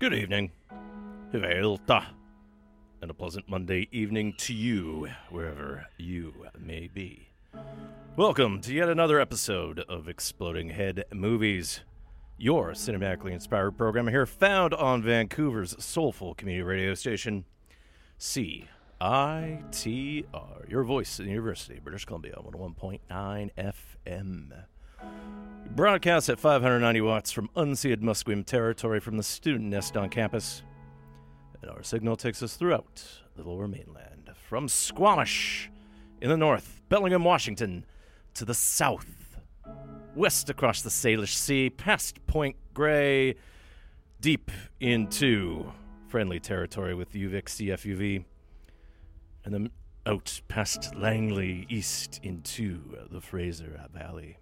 Good evening, Hvilta, and a pleasant Monday evening to you, wherever you may be. Welcome to yet another episode of Exploding Head Movies, your cinematically inspired program here, found on Vancouver's soulful community radio station, CITR, your voice in the University of British Columbia, 101.9 FM. Broadcast at 590 watts from unceded Musqueam territory from the student nest on campus. And our signal takes us throughout the lower mainland, from Squamish in the north, Bellingham, Washington, to the south, west across the Salish Sea, past Point Grey, deep into friendly territory with UVic CFUV, and then out past Langley east into the Fraser Valley.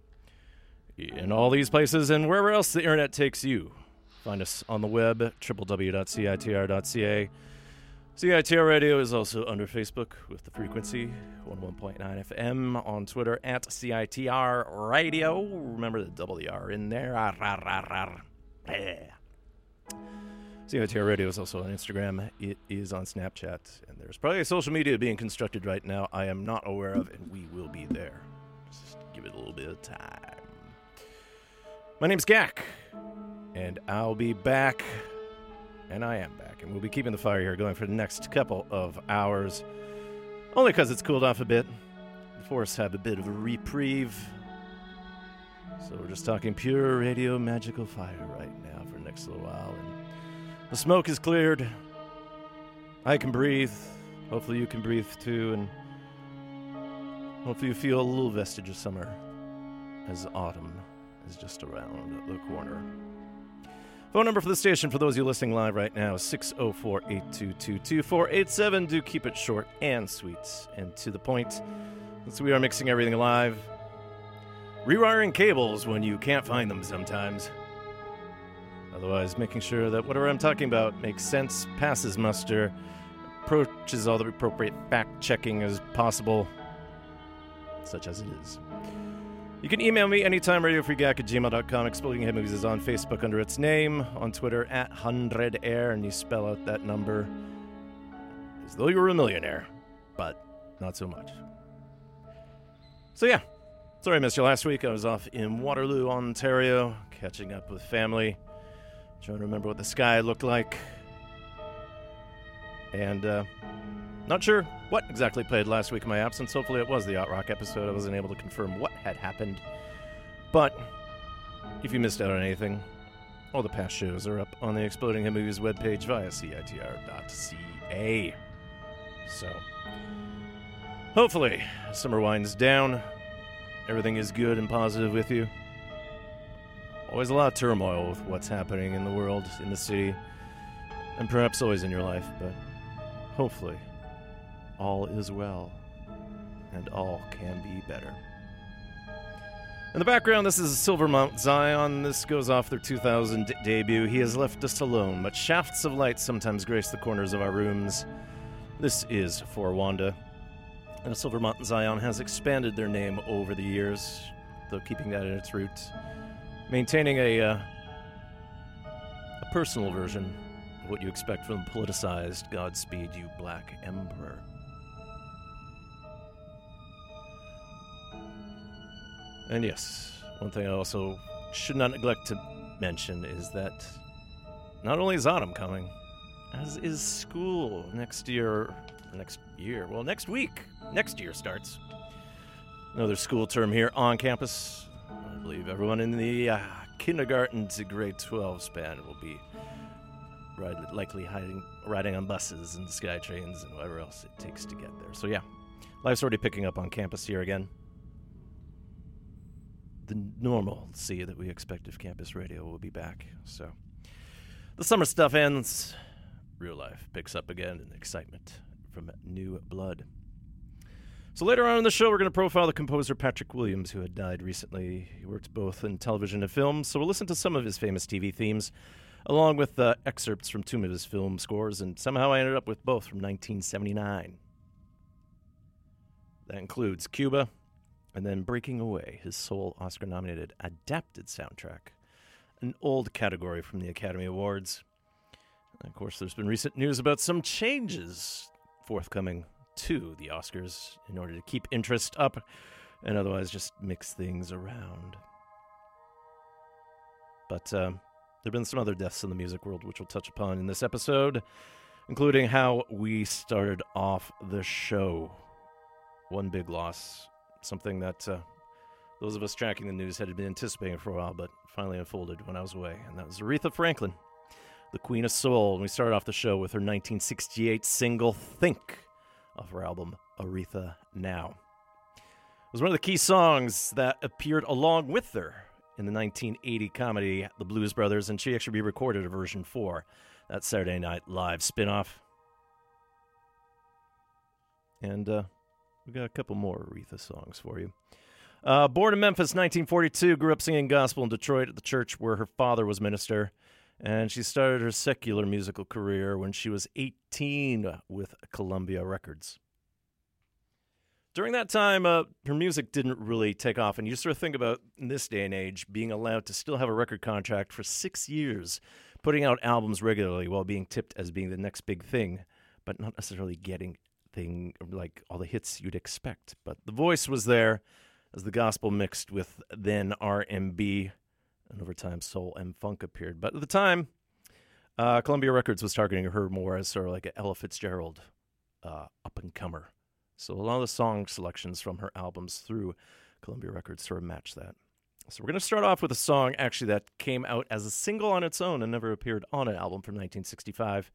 In all these places and wherever else the internet takes you, find us on the web www.citr.ca. CITR Radio is also under Facebook with the frequency 11.9 FM on Twitter at CITR Radio. Remember the double R in there. Ah, rah, rah. Yeah. CITR Radio is also on Instagram. It is on Snapchat. And there's probably a social media being constructed right now I am not aware of, and we will be there. Just give it a little bit of time. My name's Gak, and I'll be back and I am back, and we'll be keeping the fire here going for the next couple of hours. Only because it's cooled off a bit. The forests have a bit of a reprieve. So we're just talking pure radio magical fire right now for the next little while. And the smoke is cleared. I can breathe. Hopefully you can breathe too, and hopefully you feel a little vestige of summer as autumn is just around the corner. Phone number for the station for those of you listening live right now is 604 822 2487. Do keep it short and sweet and to the point, since we are mixing everything live. Rewiring cables when you can't find them sometimes. Otherwise, making sure that whatever I'm talking about makes sense, passes muster, approaches all the appropriate fact checking as possible, such as it is. You can email me anytime, radiofreegak at gmail.com. Exploding Head Movies is on Facebook under its name, on Twitter at 100air, and you spell out that number as though you were a millionaire, but not so much. So, yeah, sorry I missed you last week. I was off in Waterloo, Ontario, catching up with family, trying to remember what the sky looked like. And, uh, not sure what exactly played last week in my absence. Hopefully, it was the Yacht Rock episode. I wasn't able to confirm what had happened. But if you missed out on anything, all the past shows are up on the Exploding Head Movies webpage via CITR.ca. So, hopefully, summer winds down. Everything is good and positive with you. Always a lot of turmoil with what's happening in the world, in the city, and perhaps always in your life, but hopefully all is well, and all can be better. In the background, this is Silver Mount Zion. This goes off their 2000 d- debut. He has left us alone, but shafts of light sometimes grace the corners of our rooms. This is for Wanda. And Silver Mount Zion has expanded their name over the years, though keeping that in its roots, maintaining a uh, a personal version of what you expect from the politicized Godspeed You Black Emperor. And yes, one thing I also should not neglect to mention is that not only is autumn coming, as is school next year. Next year? Well, next week. Next year starts. Another school term here on campus. I believe everyone in the uh, kindergarten to grade 12 span will be ride, likely hiding, riding on buses and sky trains and whatever else it takes to get there. So, yeah, life's already picking up on campus here again the normalcy that we expect of campus radio will be back. So the summer stuff ends, real life picks up again, and excitement from new blood. So later on in the show, we're going to profile the composer Patrick Williams, who had died recently. He worked both in television and film, so we'll listen to some of his famous TV themes, along with uh, excerpts from two of his film scores, and somehow I ended up with both from 1979. That includes Cuba, and then Breaking Away, his sole Oscar nominated adapted soundtrack, an old category from the Academy Awards. And of course, there's been recent news about some changes forthcoming to the Oscars in order to keep interest up and otherwise just mix things around. But um, there have been some other deaths in the music world, which we'll touch upon in this episode, including how we started off the show. One big loss something that uh, those of us tracking the news had been anticipating for a while, but finally unfolded when I was away. And that was Aretha Franklin, the Queen of Soul. And we started off the show with her 1968 single, Think, off her album, Aretha Now. It was one of the key songs that appeared along with her in the 1980 comedy The Blues Brothers, and she actually re recorded a version for that Saturday Night Live spinoff. And uh, we got a couple more Aretha songs for you. Uh, born in Memphis, 1942, grew up singing gospel in Detroit at the church where her father was minister. And she started her secular musical career when she was 18 with Columbia Records. During that time, uh, her music didn't really take off. And you sort of think about in this day and age being allowed to still have a record contract for six years, putting out albums regularly while being tipped as being the next big thing, but not necessarily getting like all the hits you'd expect. But the voice was there as the gospel mixed with then R&B, and over time soul and funk appeared. But at the time, uh, Columbia Records was targeting her more as sort of like an Ella Fitzgerald uh, up and comer. So a lot of the song selections from her albums through Columbia Records sort of match that. So we're going to start off with a song actually that came out as a single on its own and never appeared on an album from 1965.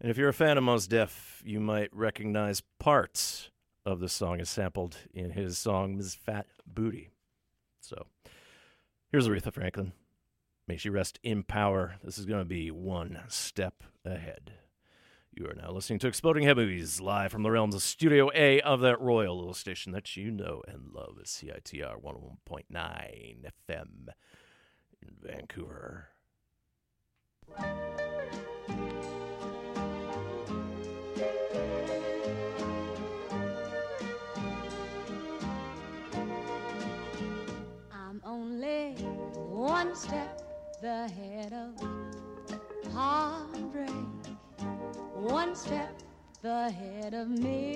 And if you're a fan of Mos Def, you might recognize parts of the song as sampled in his song Ms. Fat Booty. So here's Aretha Franklin. May she rest in power. This is going to be one step ahead. You are now listening to Exploding Head Movies live from the realms of Studio A of that royal little station that you know and love CITR 101.9 FM in Vancouver. Step ahead of heartbreak, one step ahead of misery.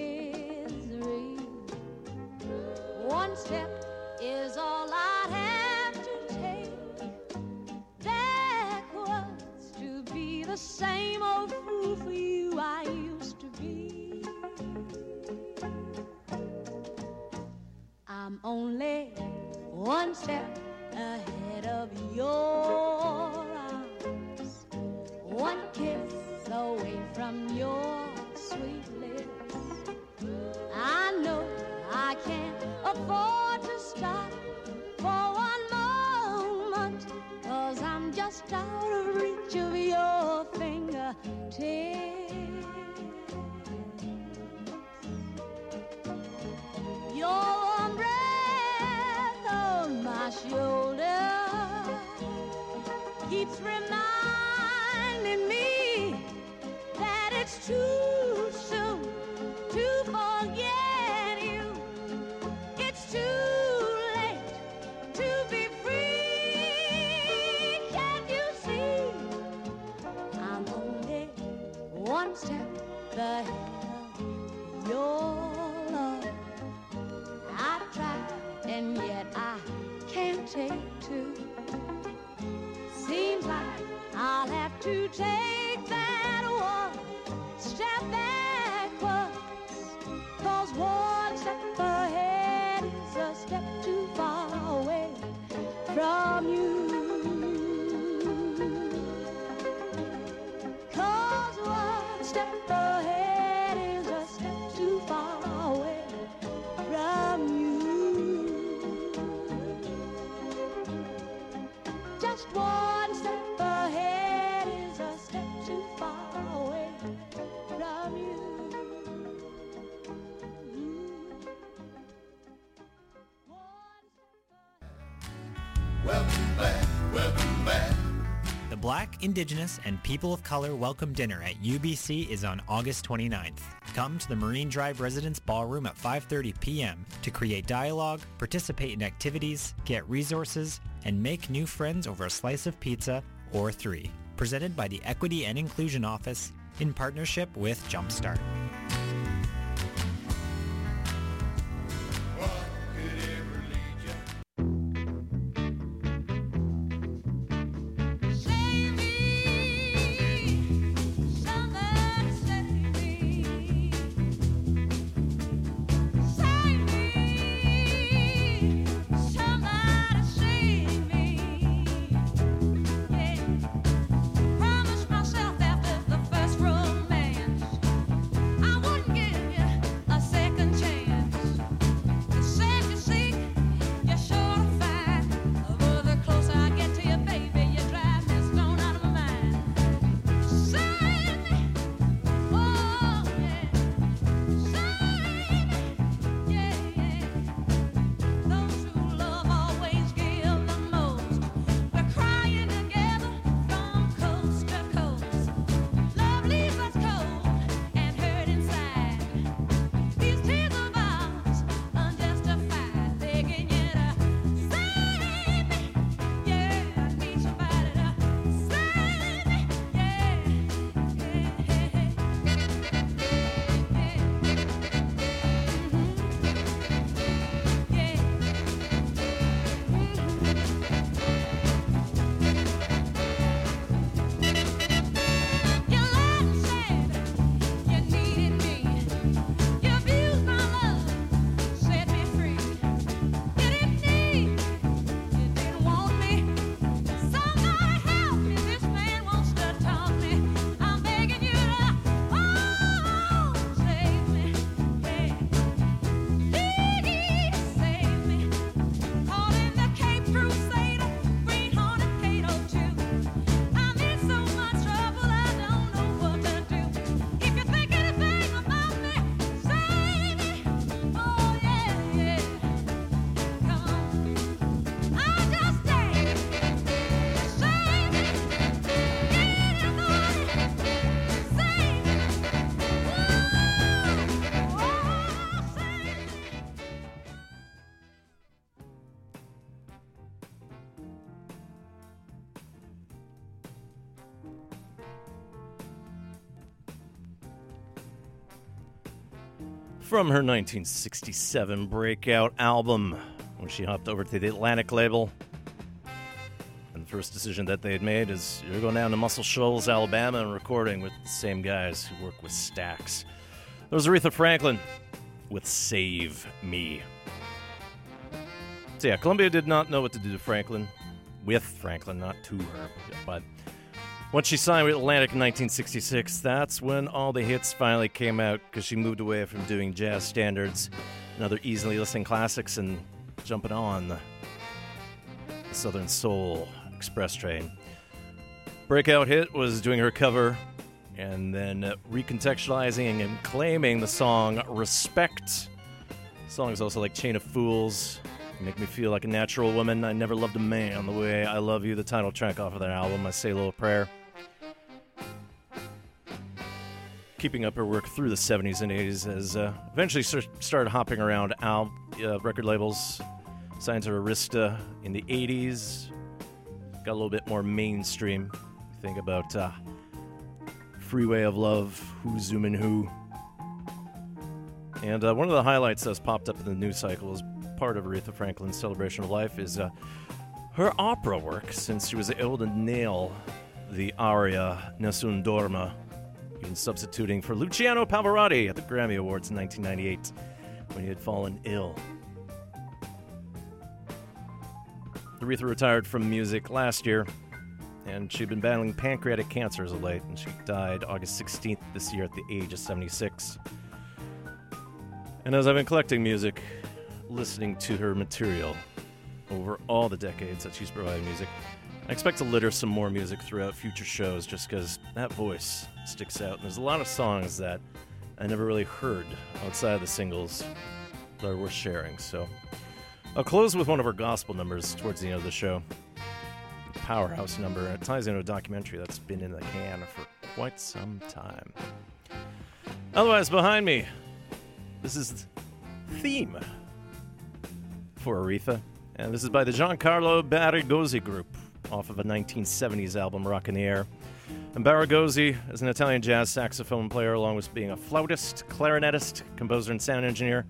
Indigenous, and People of Color Welcome Dinner at UBC is on August 29th. Come to the Marine Drive Residence Ballroom at 5.30 p.m. to create dialogue, participate in activities, get resources, and make new friends over a slice of pizza or three. Presented by the Equity and Inclusion Office in partnership with Jumpstart. From her 1967 breakout album, when she hopped over to the Atlantic label. And the first decision that they had made is you're going down to Muscle Shoals, Alabama, and recording with the same guys who work with Stax. There was Aretha Franklin with Save Me. So, yeah, Columbia did not know what to do to Franklin, with Franklin, not to her. But once she signed with Atlantic in 1966, that's when all the hits finally came out because she moved away from doing jazz standards and other easily listening classics and jumping on the Southern Soul Express Train. Breakout hit was doing her cover and then recontextualizing and claiming the song Respect. Songs also like Chain of Fools, Make Me Feel Like a Natural Woman, I Never Loved a Man the Way I Love You, the title track off of that album, I Say a Little Prayer. Keeping up her work through the 70s and 80s as uh, eventually started hopping around al- uh, record labels, signed to Arista in the 80s, got a little bit more mainstream. Think about uh, Freeway of Love, Who's Zoomin' Who. And uh, one of the highlights that's popped up in the news cycle as part of Aretha Franklin's celebration of life is uh, her opera work, since she was able to nail the aria Nessun Dorma, even substituting for Luciano Pavarotti at the Grammy Awards in 1998 when he had fallen ill. Aretha retired from music last year, and she'd been battling pancreatic cancer as of late, and she died August 16th this year at the age of 76. And as I've been collecting music, listening to her material over all the decades that she's provided music, I expect to litter some more music throughout future shows just because that voice sticks out. And there's a lot of songs that I never really heard outside of the singles that are worth sharing. So I'll close with one of our gospel numbers towards the end of the show. Powerhouse number, it ties into a documentary that's been in the can for quite some time. Otherwise, behind me, this is theme for Aretha, and this is by the Giancarlo Barigozzi Group off of a 1970s album, Rock in the Air. And Barigozzi is an Italian jazz saxophone player, along with being a flautist, clarinetist, composer, and sound engineer.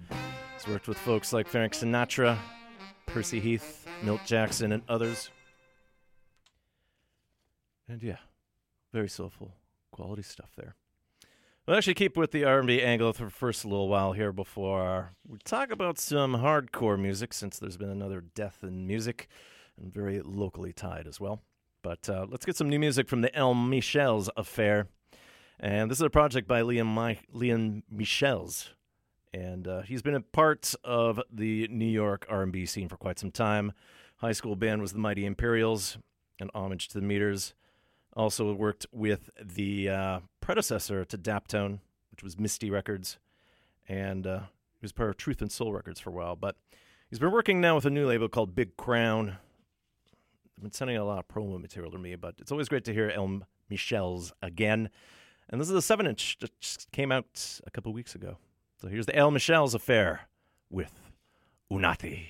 He's worked with folks like Frank Sinatra, Percy Heath, Milt Jackson, and others. And yeah, very soulful, quality stuff there. We'll actually keep with the R&B angle for first a little while here before we talk about some hardcore music, since there's been another death in music, and very locally tied as well. But uh, let's get some new music from the El Michels affair. And this is a project by Liam, Mi- Liam Michels. And uh, he's been a part of the New York R&B scene for quite some time. High school band was the Mighty Imperials, an homage to the Meters. Also worked with the uh, predecessor to Daptone, which was Misty Records. And uh, he was part of Truth and Soul Records for a while. But he's been working now with a new label called Big Crown. I've been sending a lot of promo material to me, but it's always great to hear El Michels again. And this is a seven inch that just came out a couple weeks ago. So here's the El Michels affair with Unathi.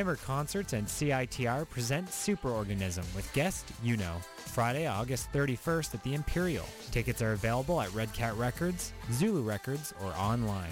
Timber Concerts and CITR present Superorganism with guest You Know, Friday, August 31st at the Imperial. Tickets are available at Red Cat Records, Zulu Records, or online.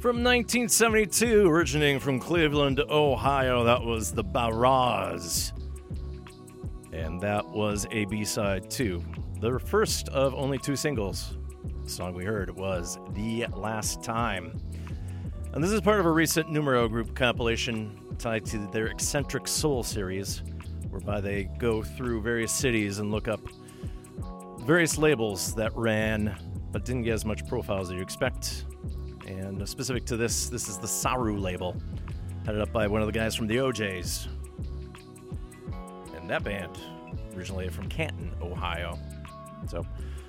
From 1972, originating from Cleveland, Ohio, that was the Ba-roz. And that was a B side, too. The first of only two singles. The song we heard was The Last Time. And this is part of a recent Numero Group compilation tied to their Eccentric Soul series, whereby they go through various cities and look up various labels that ran but didn't get as much profile as you'd expect. And uh, specific to this, this is the Saru label, headed up by one of the guys from the OJs. And that band originally from Canton, Ohio. So,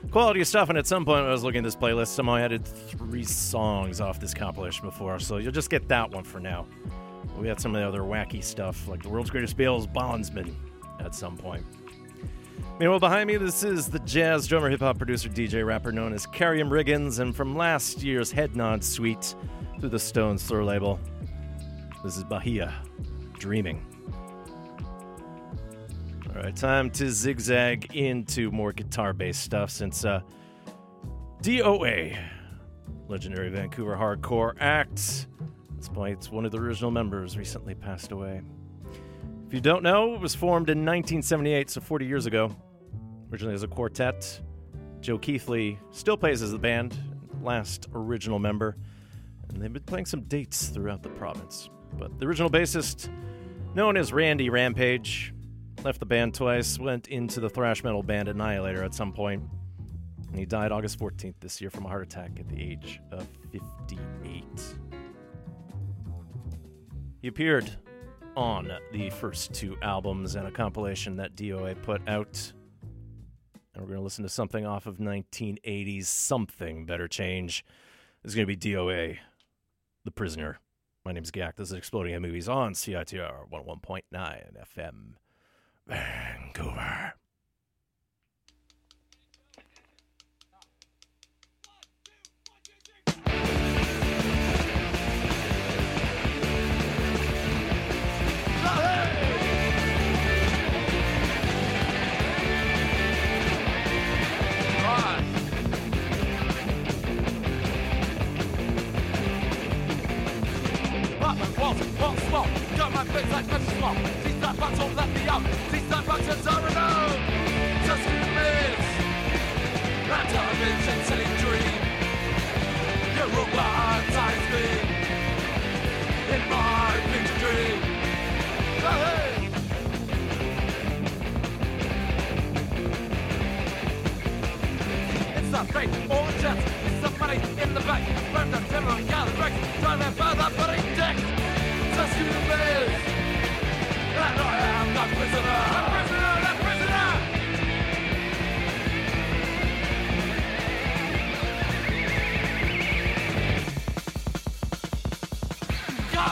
quality stuff. And at some point, I was looking at this playlist, somehow I added three songs off this compilation before. So you'll just get that one for now. We had some of the other wacky stuff, like the world's greatest Bales Bondsman, at some point. Meanwhile, behind me, this is the jazz drummer, hip hop producer, DJ rapper known as Karriem Riggins, and from last year's Headnod Suite through the Stones Throw label, this is Bahia, Dreaming. All right, time to zigzag into more guitar based stuff since uh, DOA, legendary Vancouver hardcore act, despite one of the original members recently passed away. If you don't know, it was formed in 1978, so 40 years ago. Originally as a quartet, Joe Keithley still plays as the band, last original member, and they've been playing some dates throughout the province. But the original bassist, known as Randy Rampage, left the band twice, went into the thrash metal band Annihilator at some point, and he died August 14th this year from a heart attack at the age of 58. He appeared on the first two albums and a compilation that DOA put out. And we're going to listen to something off of 1980's Something Better Change. This is going to be DOA, The Prisoner. My name's Gak. This is Exploding Head Movies on CITR 101.9 FM, Vancouver. Walter, Walter, my face like a swamp. These dark box won't let me out. These dark boxes are enough. Just minutes. That television's a dream. You rule my me. In my picture dream. Hey! It's not fate, all the jets, it's money in the bank. Burn the terror, yeah, the wrecks, drive that further, but it. I am not. A prisoner. Go!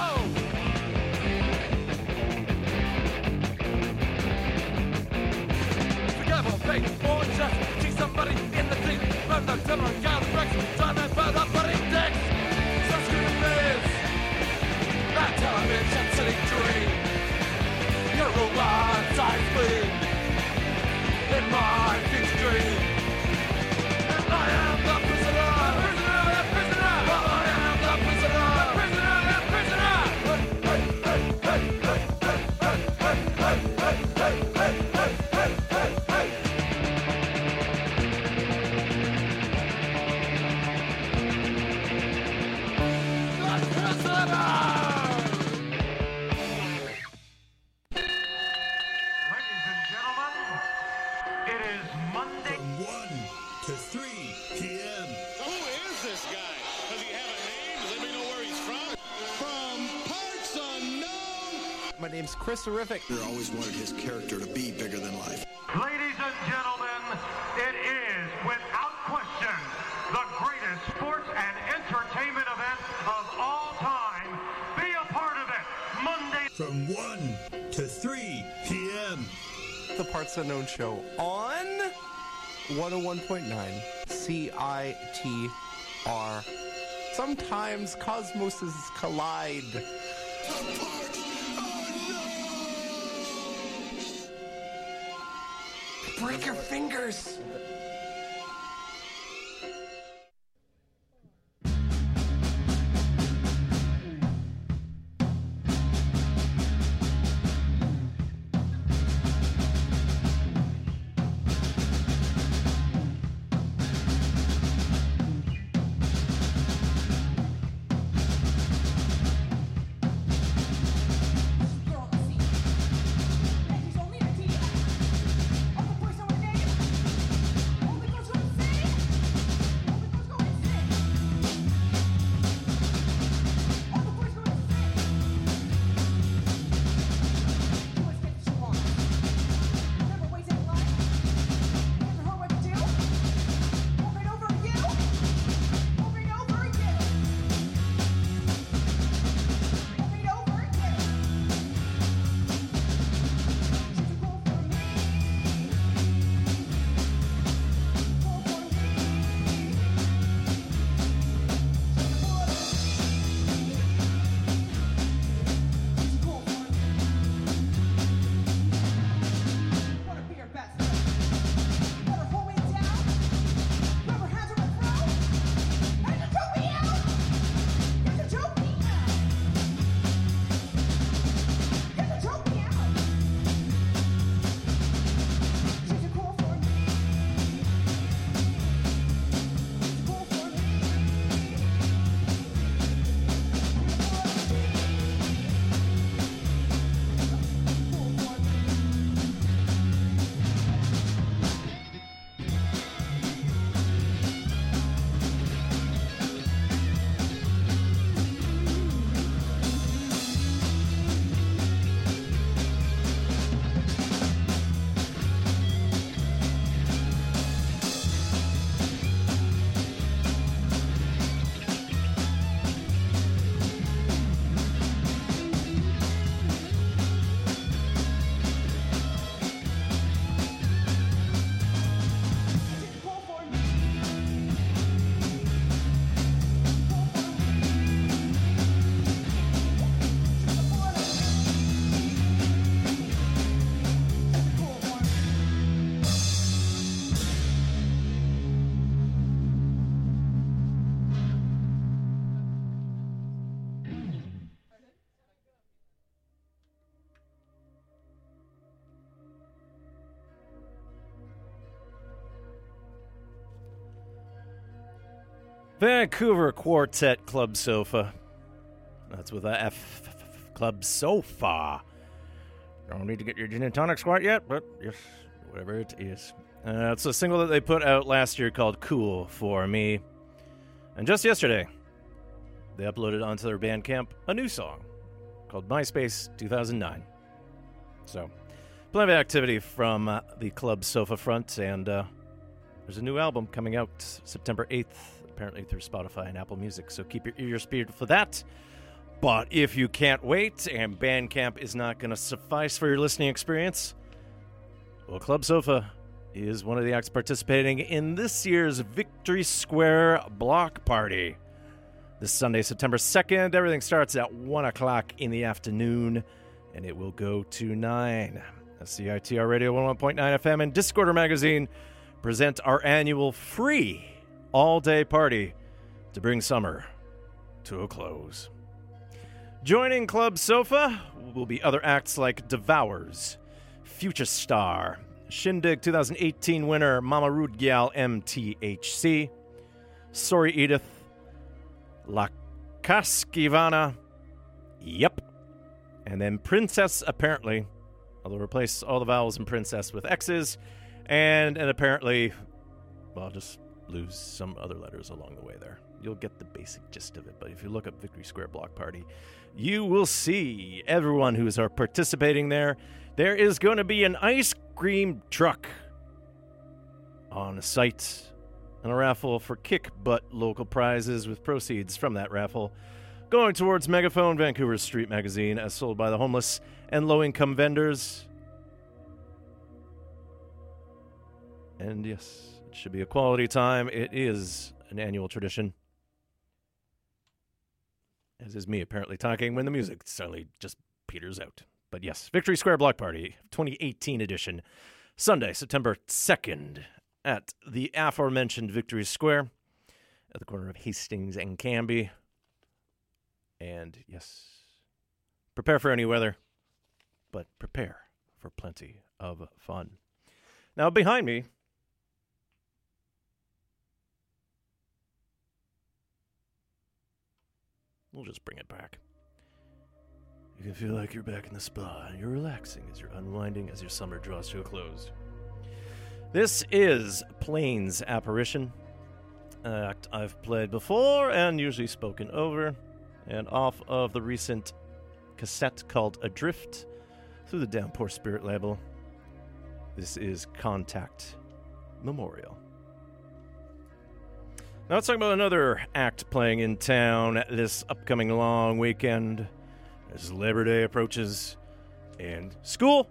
See somebody in the deep. Learn the terminal guards, wrecks, time and further putting dicks. victory. Your robots I flee in my. Chris Horrific. always wanted his character to be bigger than life. Ladies and gentlemen, it is without question the greatest sports and entertainment event of all time. Be a part of it. Monday. From 1 to 3 p.m. The Parts Unknown Show on 101.9 CITR. Sometimes cosmoses collide. Break your fingers. Vancouver Quartet Club Sofa. That's with a F. Club Sofa. Don't need to get your gin and tonics quite yet, but yes, whatever it is. Uh, it's a single that they put out last year called Cool for Me. And just yesterday, they uploaded onto their Bandcamp a new song called MySpace 2009. So, plenty of activity from uh, the Club Sofa front, and uh, there's a new album coming out September 8th, apparently through Spotify and Apple Music. So keep your ears peeled for that. But if you can't wait and Bandcamp is not going to suffice for your listening experience, well, Club Sofa is one of the acts participating in this year's Victory Square Block Party. This Sunday, September 2nd, everything starts at 1 o'clock in the afternoon and it will go to 9. CITR Radio 101.9 FM and Discorder Magazine present our annual free all day party to bring summer to a close. Joining Club Sofa will be other acts like Devours, Future Star, Shindig 2018 winner Mama Rudgyal MTHC, Sorry Edith, La Casquivana, yep, and then Princess apparently, although replace all the vowels in Princess with X's, and and apparently, well, just lose some other letters along the way there. You'll get the basic gist of it. But if you look up Victory Square Block Party, you will see everyone who is participating there. There is going to be an ice cream truck on site and a raffle for kick butt local prizes with proceeds from that raffle going towards Megaphone, Vancouver's street magazine, as sold by the homeless and low income vendors. And yes, it should be a quality time. It is an annual tradition. As is me apparently talking when the music suddenly just peters out. But yes, Victory Square Block Party 2018 edition, Sunday, September 2nd, at the aforementioned Victory Square at the corner of Hastings and Cambie. And yes, prepare for any weather, but prepare for plenty of fun. Now, behind me, we'll just bring it back. You can feel like you're back in the spa you're relaxing as you're unwinding as your summer draws to a close. This is Plains Apparition, act I've played before and usually spoken over, and off of the recent cassette called Adrift through the Downpour Spirit label. This is Contact Memorial. Now let's talk about another act playing in town this upcoming long weekend as Labor Day approaches and school.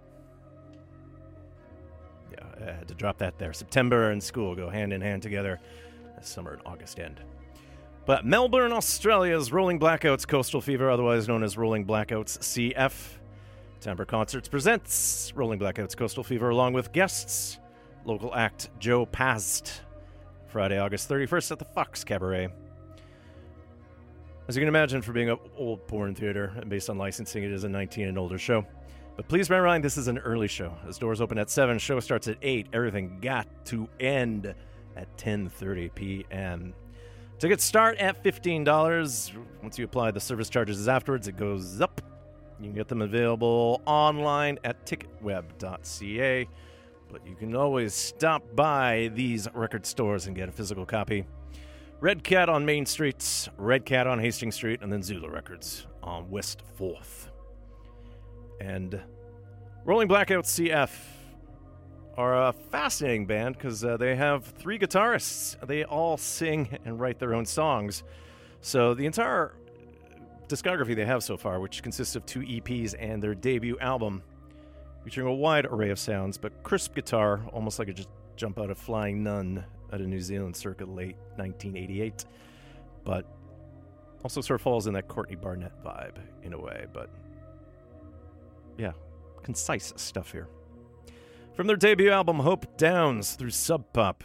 Yeah, I had to drop that there. September and school go hand in hand together as summer and August end. But Melbourne, Australia's Rolling Blackouts Coastal Fever, otherwise known as Rolling Blackouts CF, Timbre Concerts presents Rolling Blackouts Coastal Fever along with guests, local act Joe Past, Friday, August 31st at the Fox Cabaret. As you can imagine, for being an old porn theater and based on licensing, it is a 19 and older show. But please bear in mind, this is an early show. As doors open at 7, show starts at 8. Everything got to end at 10.30 p.m. Tickets start at $15. Once you apply the service charges afterwards, it goes up. You can get them available online at ticketweb.ca. But you can always stop by these record stores and get a physical copy. Red Cat on Main Street, Red Cat on Hastings Street, and then Zulu Records on West 4th. And Rolling Blackout CF are a fascinating band because uh, they have three guitarists. They all sing and write their own songs. So the entire discography they have so far, which consists of two EPs and their debut album, featuring a wide array of sounds, but crisp guitar, almost like a just jump out of Flying Nun at a New Zealand circuit late 1988. But also sort of falls in that Courtney Barnett vibe in a way, but yeah, concise stuff here. From their debut album Hope Downs through Sub Pop,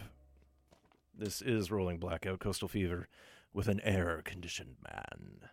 this is Rolling Blackout Coastal Fever with an air conditioned man.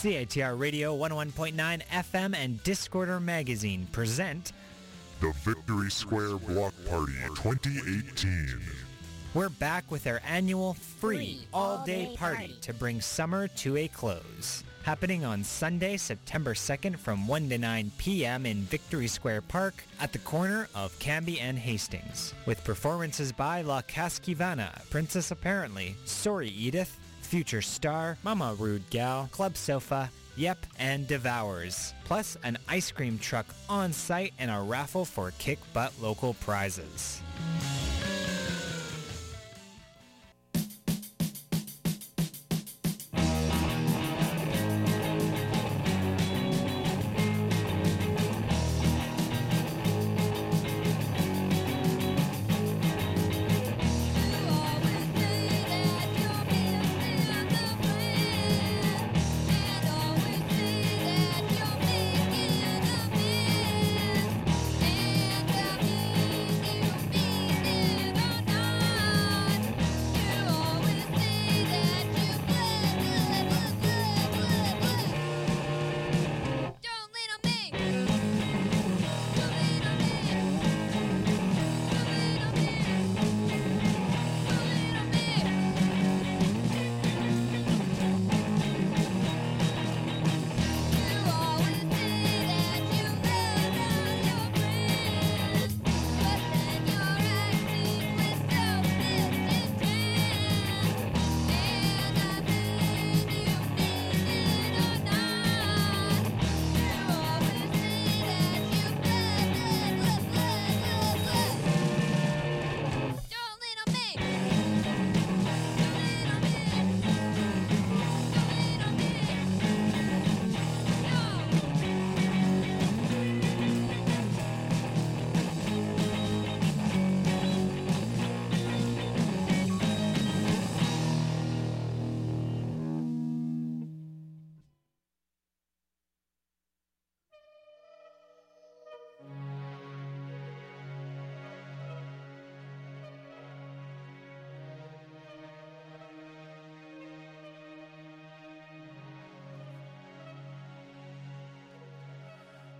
CITR Radio 101.9 FM and Discorder Magazine present The Victory Square Block Party 2018. We're back with our annual free all-day party to bring summer to a close. Happening on Sunday, September 2nd from 1 to 9 p.m. in Victory Square Park at the corner of Cambie and Hastings. With performances by La Casquivana, Princess Apparently, Sorry Edith, Future Star, Mama Rude Gal, Club Sofa, Yep, and Devours. Plus an ice cream truck on site and a raffle for kick butt local prizes.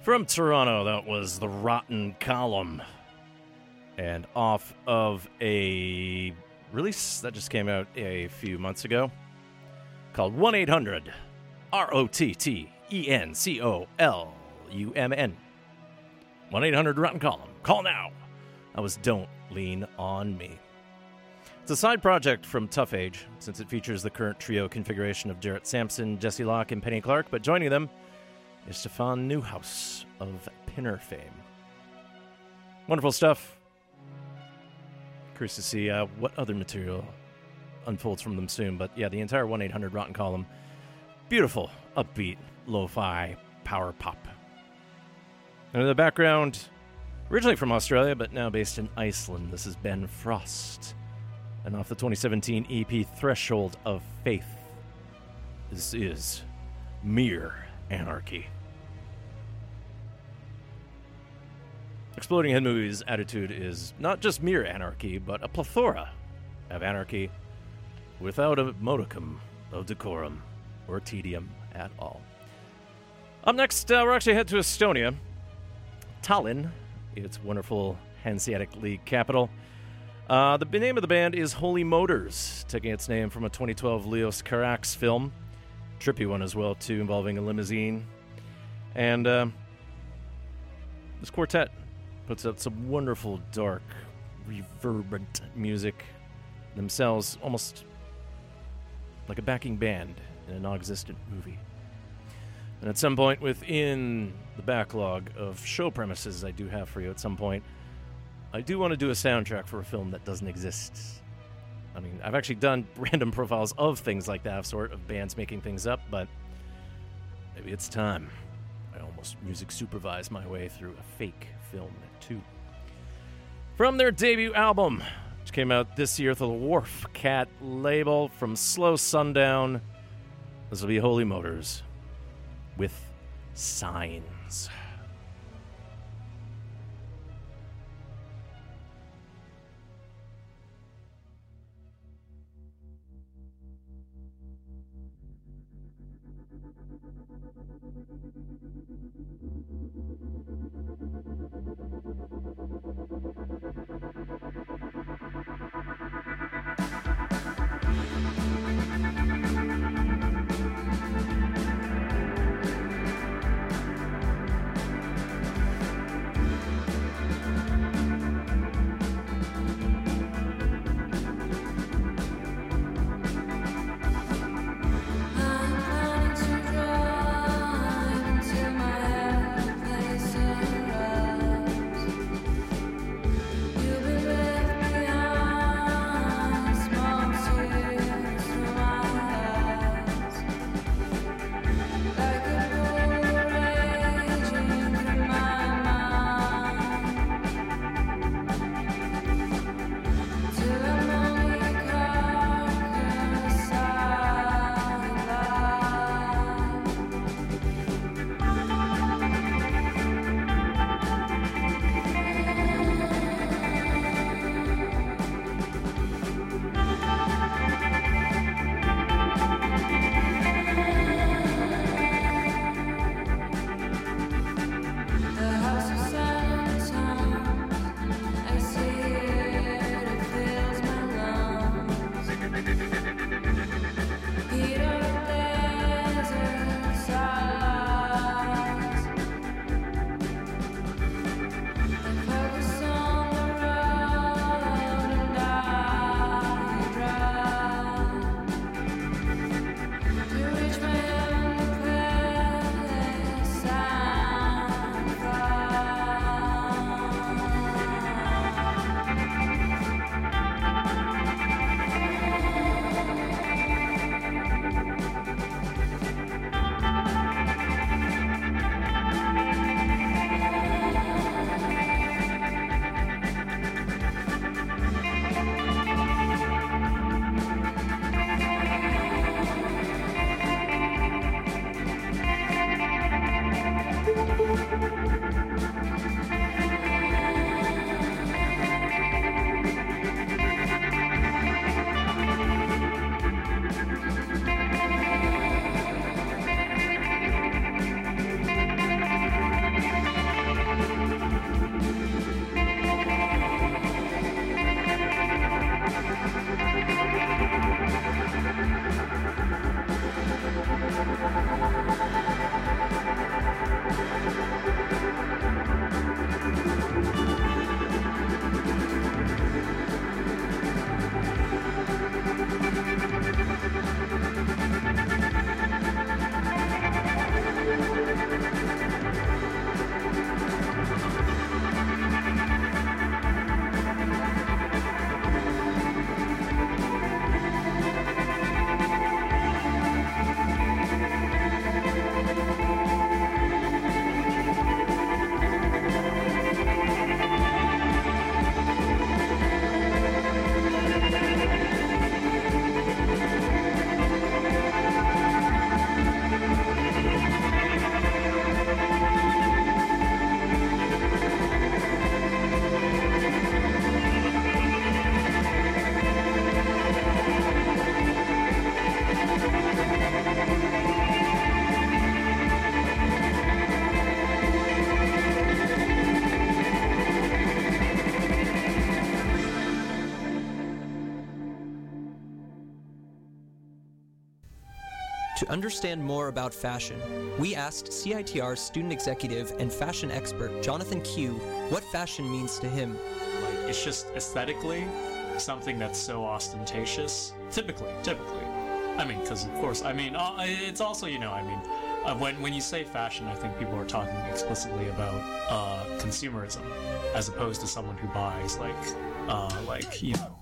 From Toronto, that was The Rotten Column. And off of a release that just came out a few months ago called 1 800 R O T T E N C O L U M N. 1 800 Rotten Column. Call now. That was Don't Lean on Me. It's a side project from Tough Age, since it features the current trio configuration of Jarrett Samson, Jesse Locke, and Penny Clark, but joining them is Stefan Newhouse of Pinner fame. Wonderful stuff. Curious to see uh, what other material unfolds from them soon, but yeah, the entire 1 800 Rotten column. Beautiful, upbeat, lo fi, power pop. And in the background, originally from Australia, but now based in Iceland, this is Ben Frost. And off the 2017 EP Threshold of Faith, this is Mere Anarchy. Exploding Head Movies' attitude is not just mere anarchy, but a plethora of anarchy without a modicum of decorum or tedium at all. Up next, uh, we're actually head to Estonia, Tallinn, its wonderful Hanseatic League capital. Uh, the name of the band is Holy Motors, taking its name from a 2012 Leos Carax film. Trippy one as well, too, involving a limousine. And uh, this quartet puts out some wonderful, dark, reverberant music themselves, almost like a backing band in a non existent movie. And at some point within the backlog of show premises I do have for you at some point, I do want to do a soundtrack for a film that doesn't exist. I mean, I've actually done random profiles of things like that, sort of bands making things up, but maybe it's time. I almost music supervise my way through a fake film, too. From their debut album, which came out this year through the Wharf Cat label from Slow Sundown, this will be Holy Motors with Signs. Understand more about fashion, we asked CITR student executive and fashion expert Jonathan Q what fashion means to him. Like, it's just aesthetically something that's so ostentatious. Typically, typically. I mean, because of course, I mean, uh, it's also, you know, I mean, uh, when when you say fashion, I think people are talking explicitly about uh, consumerism, as opposed to someone who buys like, uh, like you know,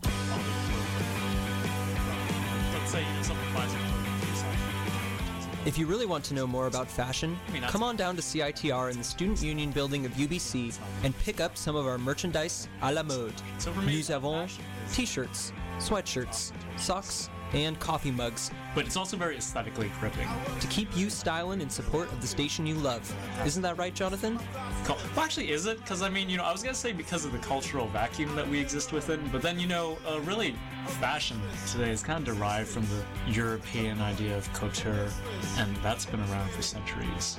If you really want to know more about fashion, come on down to CITR in the Student Union building of UBC and pick up some of our merchandise à la mode. Nous avons t-shirts, sweatshirts, socks, and coffee mugs. But it's also very aesthetically gripping. To keep you styling in support of the station you love. Isn't that right, Jonathan? Well, actually, is it? Because I mean, you know, I was gonna say because of the cultural vacuum that we exist within, but then you know, uh, really, fashion today is kind of derived from the European idea of couture, and that's been around for centuries.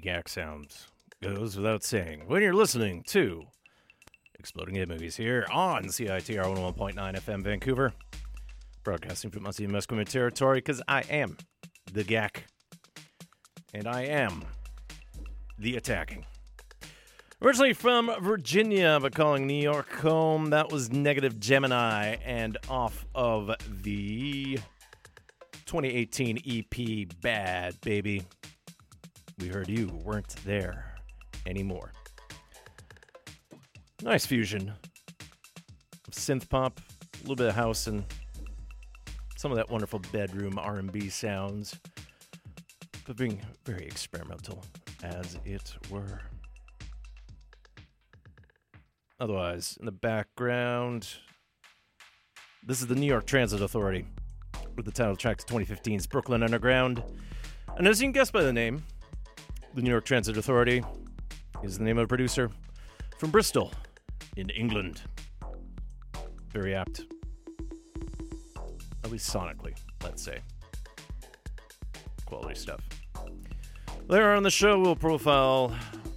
Gak sounds goes without saying. When you're listening to Exploding Head Movies here on CITR 101.9 FM Vancouver, broadcasting from Muncie and Musqueam territory, because I am the Gak, and I am the attacking. Originally from Virginia, but calling New York home, that was Negative Gemini, and off of the 2018 EP Bad Baby. We heard you weren't there anymore. Nice fusion of synth pop, a little bit of house, and some of that wonderful bedroom R&B sounds, but being very experimental, as it were. Otherwise, in the background, this is the New York Transit Authority with the title track to 2015's Brooklyn Underground. And as you can guess by the name, the New York Transit Authority is the name of a producer from Bristol in England. Very apt. At least sonically, let's say. Quality stuff. Later on the show, we'll profile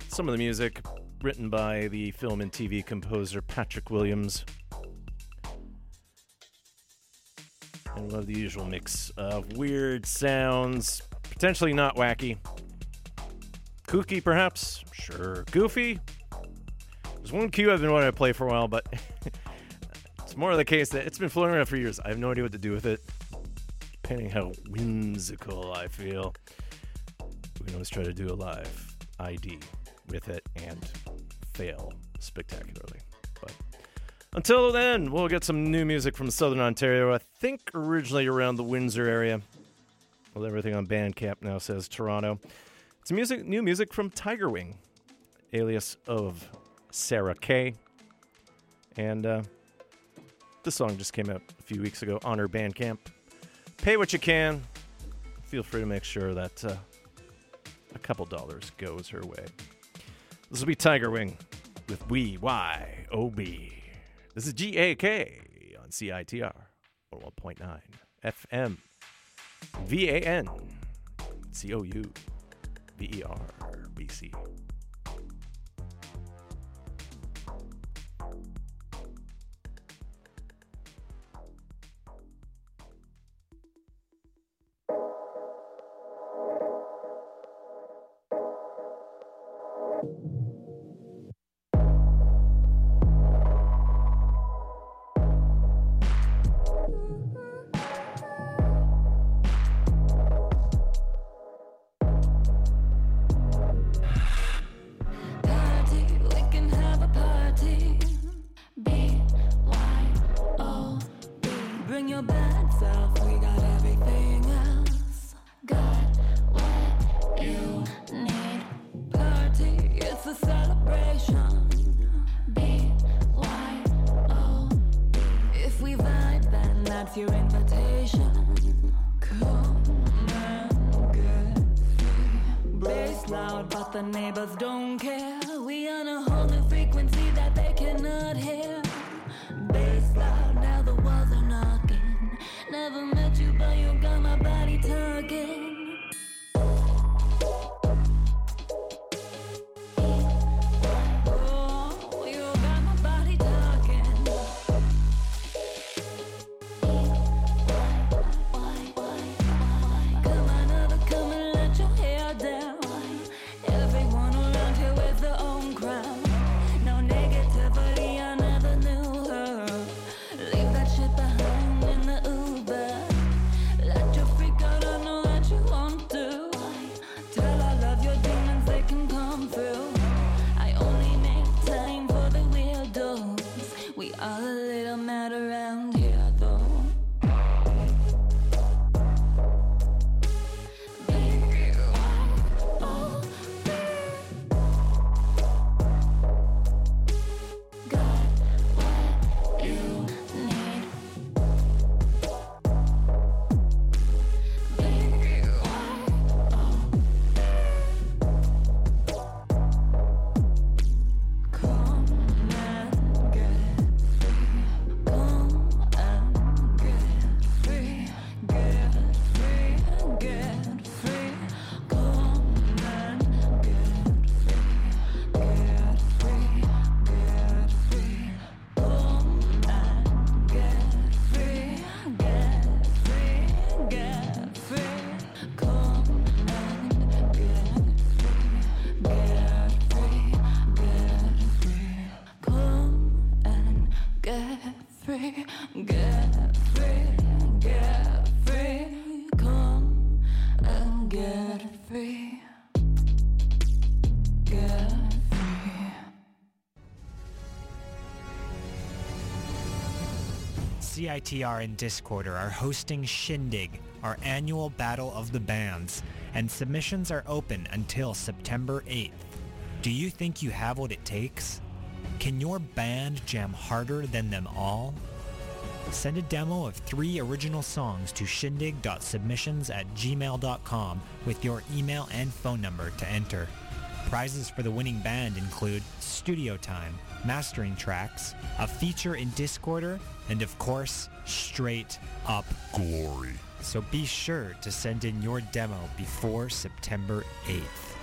some of the music written by the film and TV composer Patrick Williams. And we'll have the usual mix of weird sounds, potentially not wacky. Kooky, perhaps? Sure. Goofy? There's one cue I've been wanting to play for a while, but it's more of the case that it's been floating around for years. I have no idea what to do with it, depending how whimsical I feel. We can always try to do a live ID with it and fail spectacularly. But until then, we'll get some new music from Southern Ontario. I think originally around the Windsor area. Well, everything on Bandcamp now says Toronto. It's music, new music from Tiger Wing, alias of Sarah Kay. And uh, song just came out a few weeks ago on her Bandcamp. Pay what you can. Feel free to make sure that uh, a couple dollars goes her way. This will be Tiger Wing with We Y O B. This is G A K on CITR 101.9 FM. V A V E R B C. CITR and Discorder are hosting Shindig, our annual battle of the bands, and submissions are open until September 8th. Do you think you have what it takes? Can your band jam harder than them all? Send a demo of three original songs to shindig.submissions at gmail.com with your email and phone number to enter. Prizes for the winning band include studio time, mastering tracks, a feature in Discorder, and of course, straight up glory. So be sure to send in your demo before September 8th.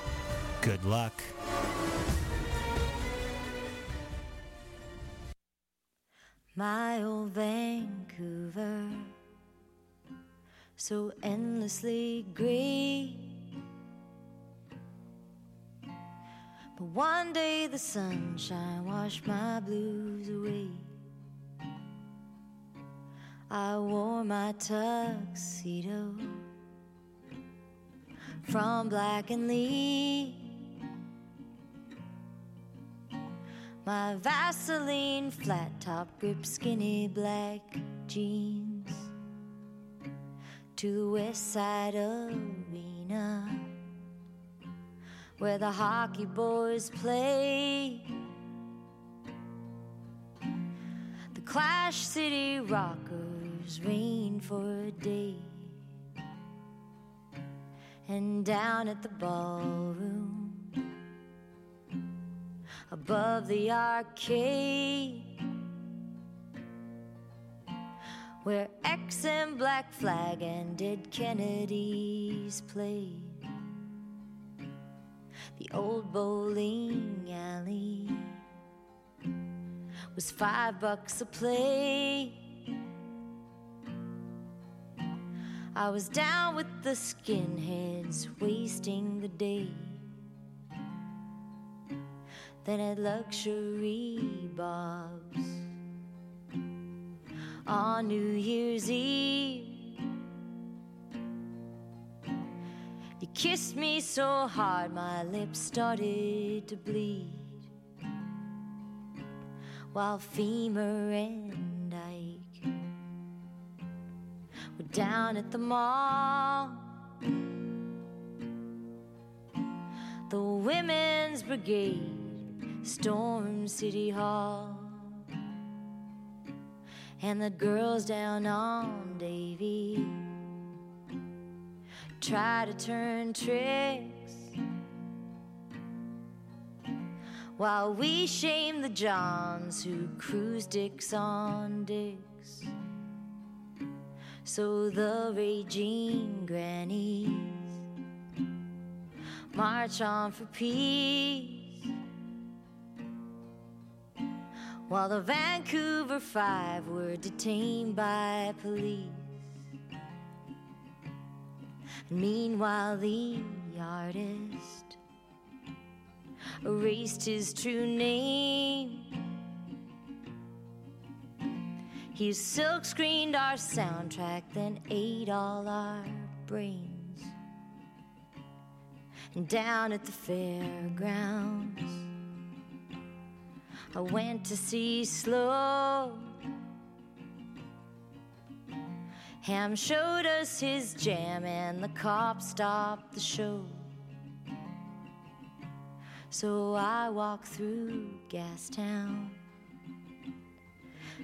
Good luck. My old Vancouver, so endlessly great. One day the sunshine washed my blues away. I wore my tuxedo from black and Lee. My Vaseline flat top grip skinny black jeans to the west side arena where the hockey boys play. The Clash City Rockers reign for a day. And down at the ballroom above the arcade where X and Black Flag and Dead Kennedys played. The old bowling alley was five bucks a play. I was down with the skinheads wasting the day. Then at luxury bobs on New Year's Eve. You kissed me so hard my lips started to bleed. While Femur and Ike were down at the mall. The Women's Brigade stormed City Hall. And the girls down on Davie try to turn tricks while we shame the Johns who cruise dicks on dicks. So the raging grannies march on for peace. While the Vancouver Five were detained by police. Meanwhile, the artist erased his true name. He silk screened our soundtrack, then ate all our brains. And down at the fairgrounds, I went to see Slow. Ham showed us his jam, and the cop stopped the show. So I walked through Gastown,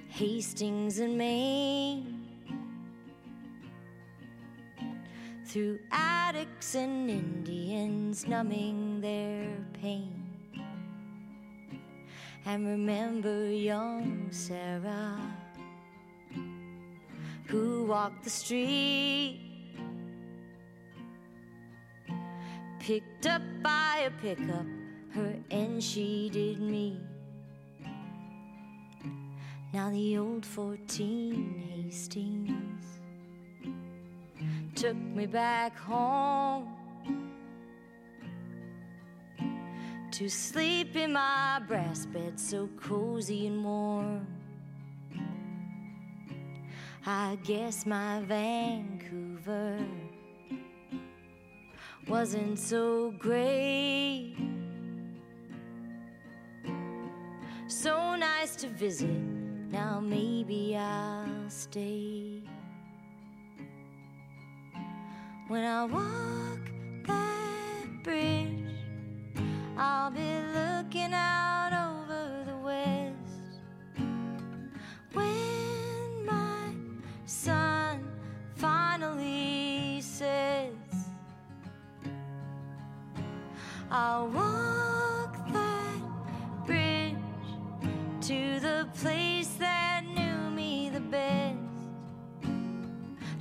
Hastings and Main, through addicts and Indians numbing their pain. And remember young Sarah who walked the street, picked up by a pickup, her and she did me. Now the old 14 Hastings took me back home to sleep in my brass bed so cozy and warm. I guess my Vancouver wasn't so great. So nice to visit Now maybe I'll stay. When I walk that bridge, I'll be looking out sets, I'll walk that bridge to the place that knew me the best.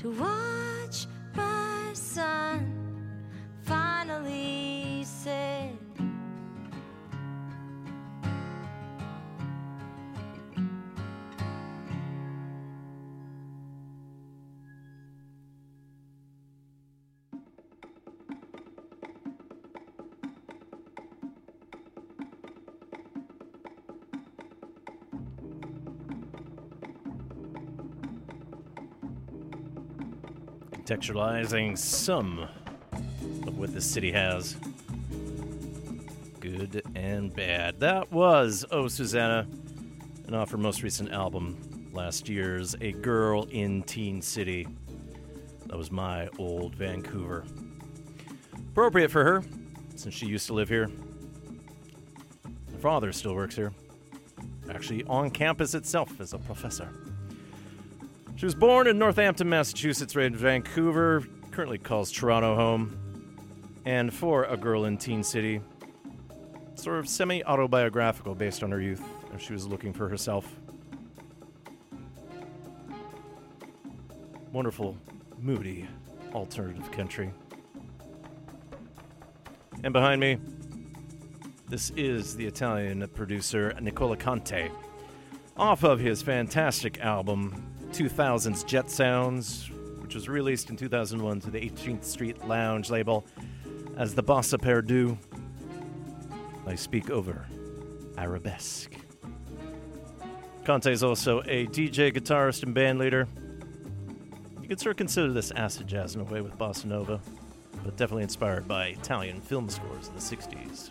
To watch my sun Contextualizing some of what the city has. Good and bad. That was Oh Susanna, and off her most recent album last year's A Girl in Teen City. That was my old Vancouver. Appropriate for her, since she used to live here. Her father still works here, actually on campus itself as a professor. She was born in Northampton, Massachusetts, raised in Vancouver, currently calls Toronto home. And for A Girl in Teen City, sort of semi autobiographical based on her youth as she was looking for herself. Wonderful, moody, alternative country. And behind me, this is the Italian producer Nicola Conte, off of his fantastic album 2000's Jet Sounds, which was released in 2001 to the 18th Street Lounge label as the Bossa Per Due. I speak over arabesque. Conte is also a DJ, guitarist, and band leader. You could sort of consider this acid jazz in a way with bossa nova, but definitely inspired by Italian film scores in the 60s.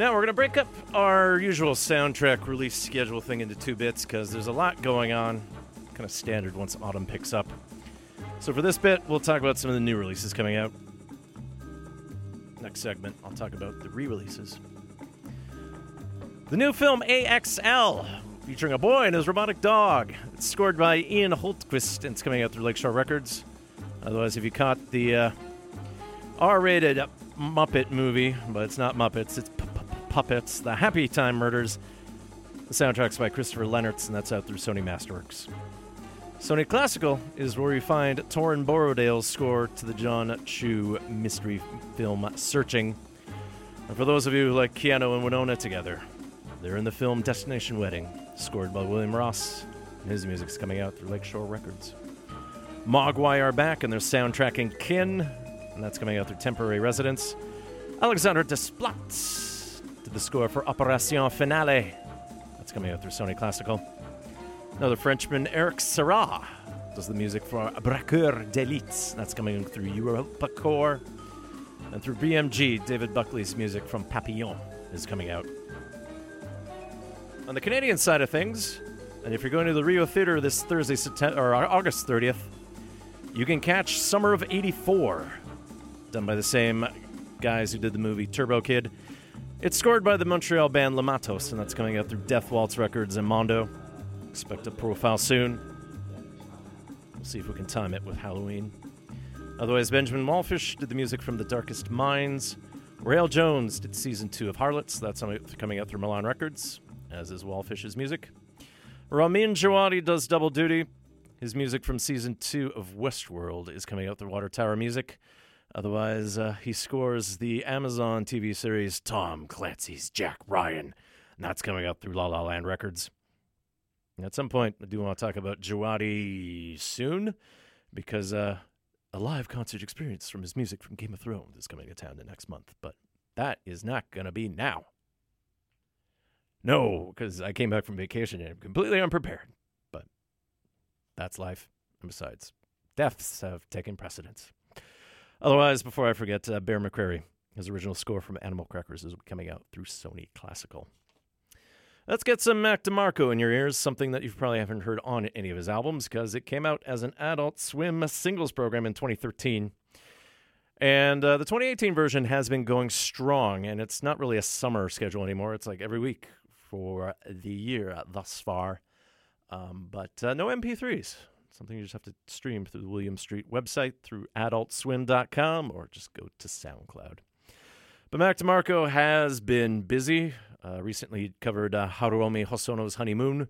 Now we're going to break up our usual soundtrack release schedule thing into two bits because there's a lot going on, kind of standard once autumn picks up. So for this bit, we'll talk about some of the new releases coming out. Next segment, I'll talk about the re-releases. The new film AXL, featuring a boy and his robotic dog. It's scored by Ian Hultquist and it's coming out through Lakeshore Records. Otherwise, if you caught the uh, R-rated Muppet movie, but it's not Muppets, it's Puppets, The Happy Time Murders. The soundtrack's by Christopher Lennertz, and that's out through Sony Masterworks. Sony Classical is where we find Torin Borrowdale's score to the John Chu mystery film Searching. And for those of you who like Keanu and Winona together, they're in the film Destination Wedding, scored by William Ross. And his music's coming out through Lakeshore Records. Mogwai are back and they're soundtracking Kin, and that's coming out through Temporary Residence. Alexander Desplat did the score for Operation Finale. That's coming out through Sony Classical. Another Frenchman, Eric Serra, does the music for Braqueur d'Elite. That's coming through EuropaCorp. And through BMG, David Buckley's music from Papillon is coming out. On the Canadian side of things, and if you're going to the Rio Theater this Thursday, September, or August 30th, you can catch Summer of 84, done by the same guys who did the movie Turbo Kid. It's scored by the Montreal band Le Matos, and that's coming out through Death Waltz Records and Mondo. Expect a profile soon. We'll see if we can time it with Halloween. Otherwise, Benjamin Wallfisch did the music from The Darkest Minds. Rael Jones did season two of Harlots. That's coming out through Milan Records, as is Wallfisch's music. Ramin Djawadi does double duty. His music from season two of Westworld is coming out through Water Tower Music. Otherwise, uh, he scores the Amazon TV series Tom Clancy's Jack Ryan, and that's coming out through La La Land Records. And at some point, I do want to talk about Djawadi soon, because uh, a live concert experience from his music from Game of Thrones is coming to town the next month. But that is not going to be now. No, because I came back from vacation and I'm completely unprepared. But that's life. And besides, deaths have taken precedence. Otherwise, before I forget, uh, Bear McCreary, his original score from Animal Crackers is coming out through Sony Classical. Let's get some Mac DeMarco in your ears, something that you probably haven't heard on any of his albums because it came out as an Adult Swim singles program in 2013. And uh, the 2018 version has been going strong, and it's not really a summer schedule anymore. It's like every week for the year thus far. Um, but uh, no MP3s. Something you just have to stream through the Williams Street website, through adultswim.com, or just go to SoundCloud. But Mac DeMarco has been busy. Uh, recently covered uh, Haruomi Hosono's Honeymoon,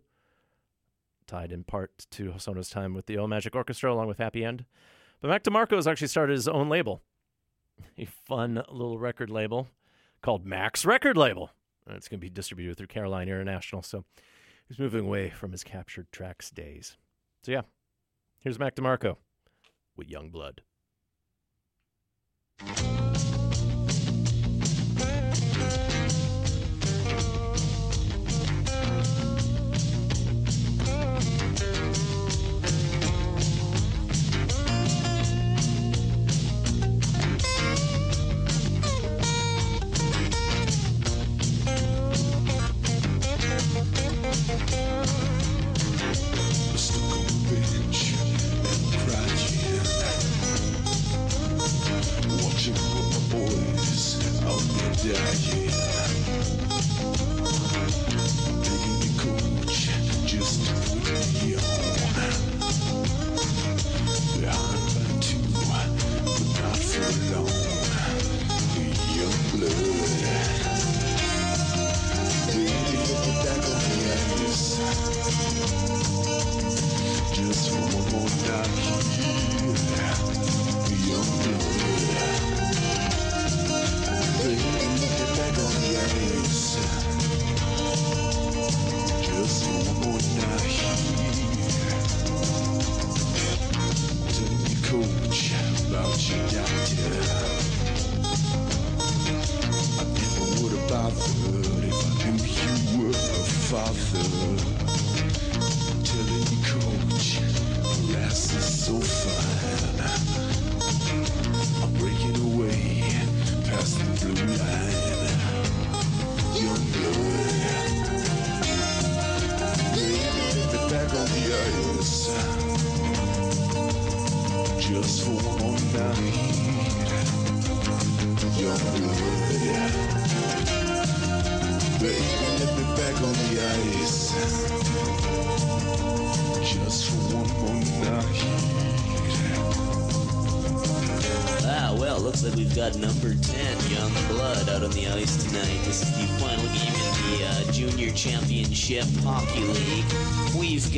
tied in part to Hosono's time with the Yellow Magic Orchestra along with Happy End. But Mac DeMarco has actually started his own label, a fun little record label called Mac's Record Label. And it's going to be distributed through Caroline International. So he's moving away from his captured tracks days. So yeah, here's Mac DeMarco with Young Blood. For one more night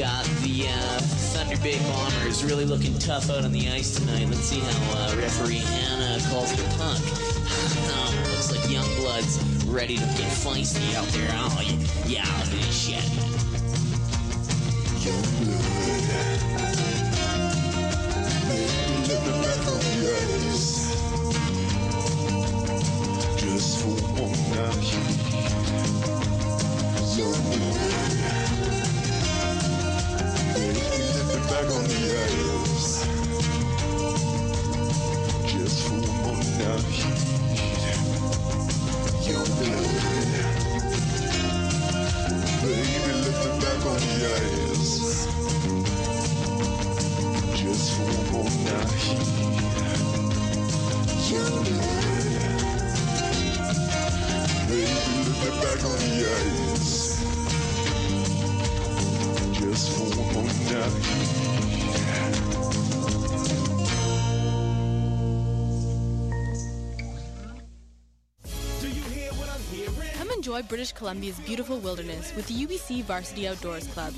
got the uh, Thunder Bay Bombers really looking tough out on the ice tonight. Let's see how uh, referee Hannah calls the puck. oh, looks like Young Blood's ready to get feisty out there. Oh, yeah, at this shit. Young blood. Baby, let back on the British Columbia's beautiful wilderness with the UBC Varsity Outdoors Club.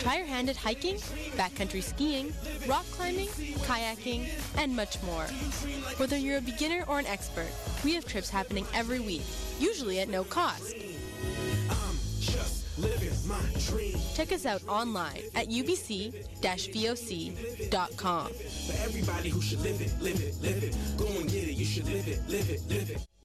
Try your hand at hiking, backcountry skiing, rock climbing, kayaking, and much more. Whether you're a beginner or an expert, we have trips happening every week, usually at no cost. Check us out online at ubc-voc.com. For everybody who should live it, live it, live it. Go and get it, you should live it, live it, live it.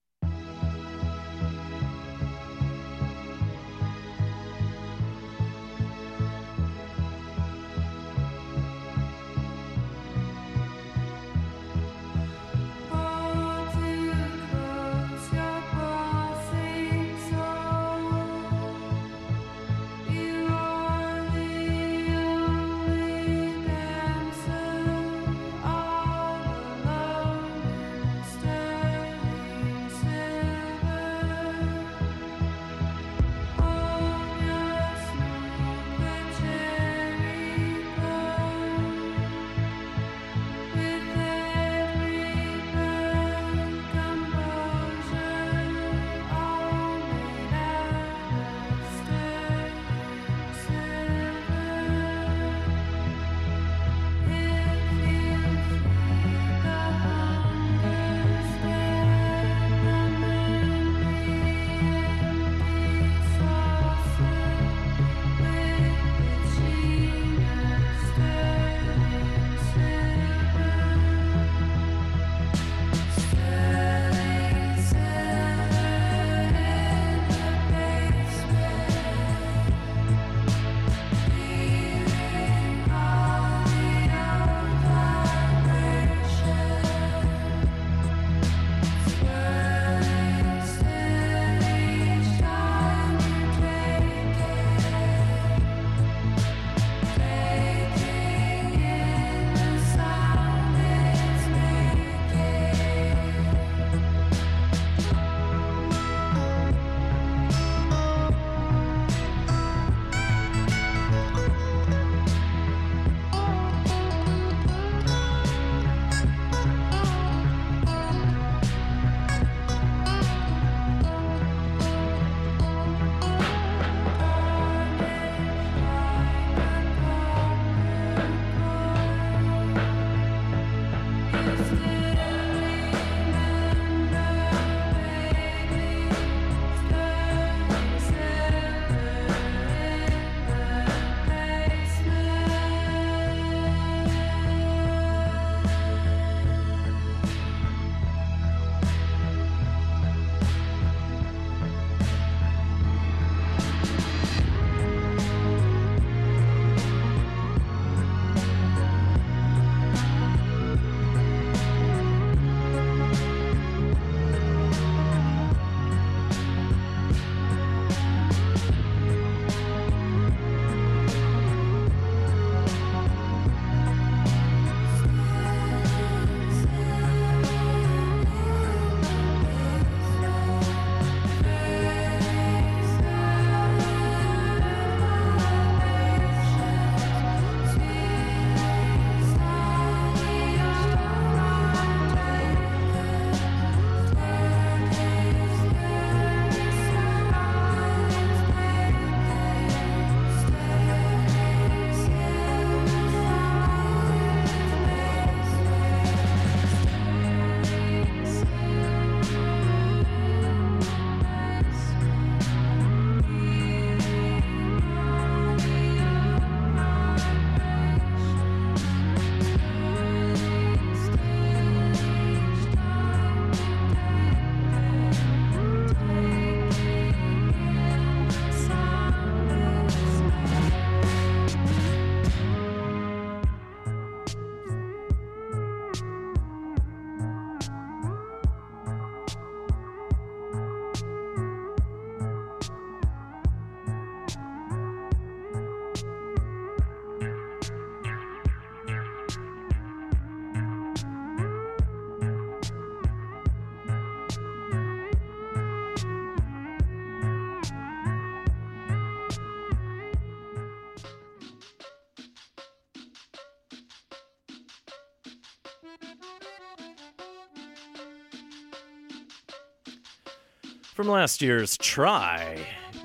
From last year's Try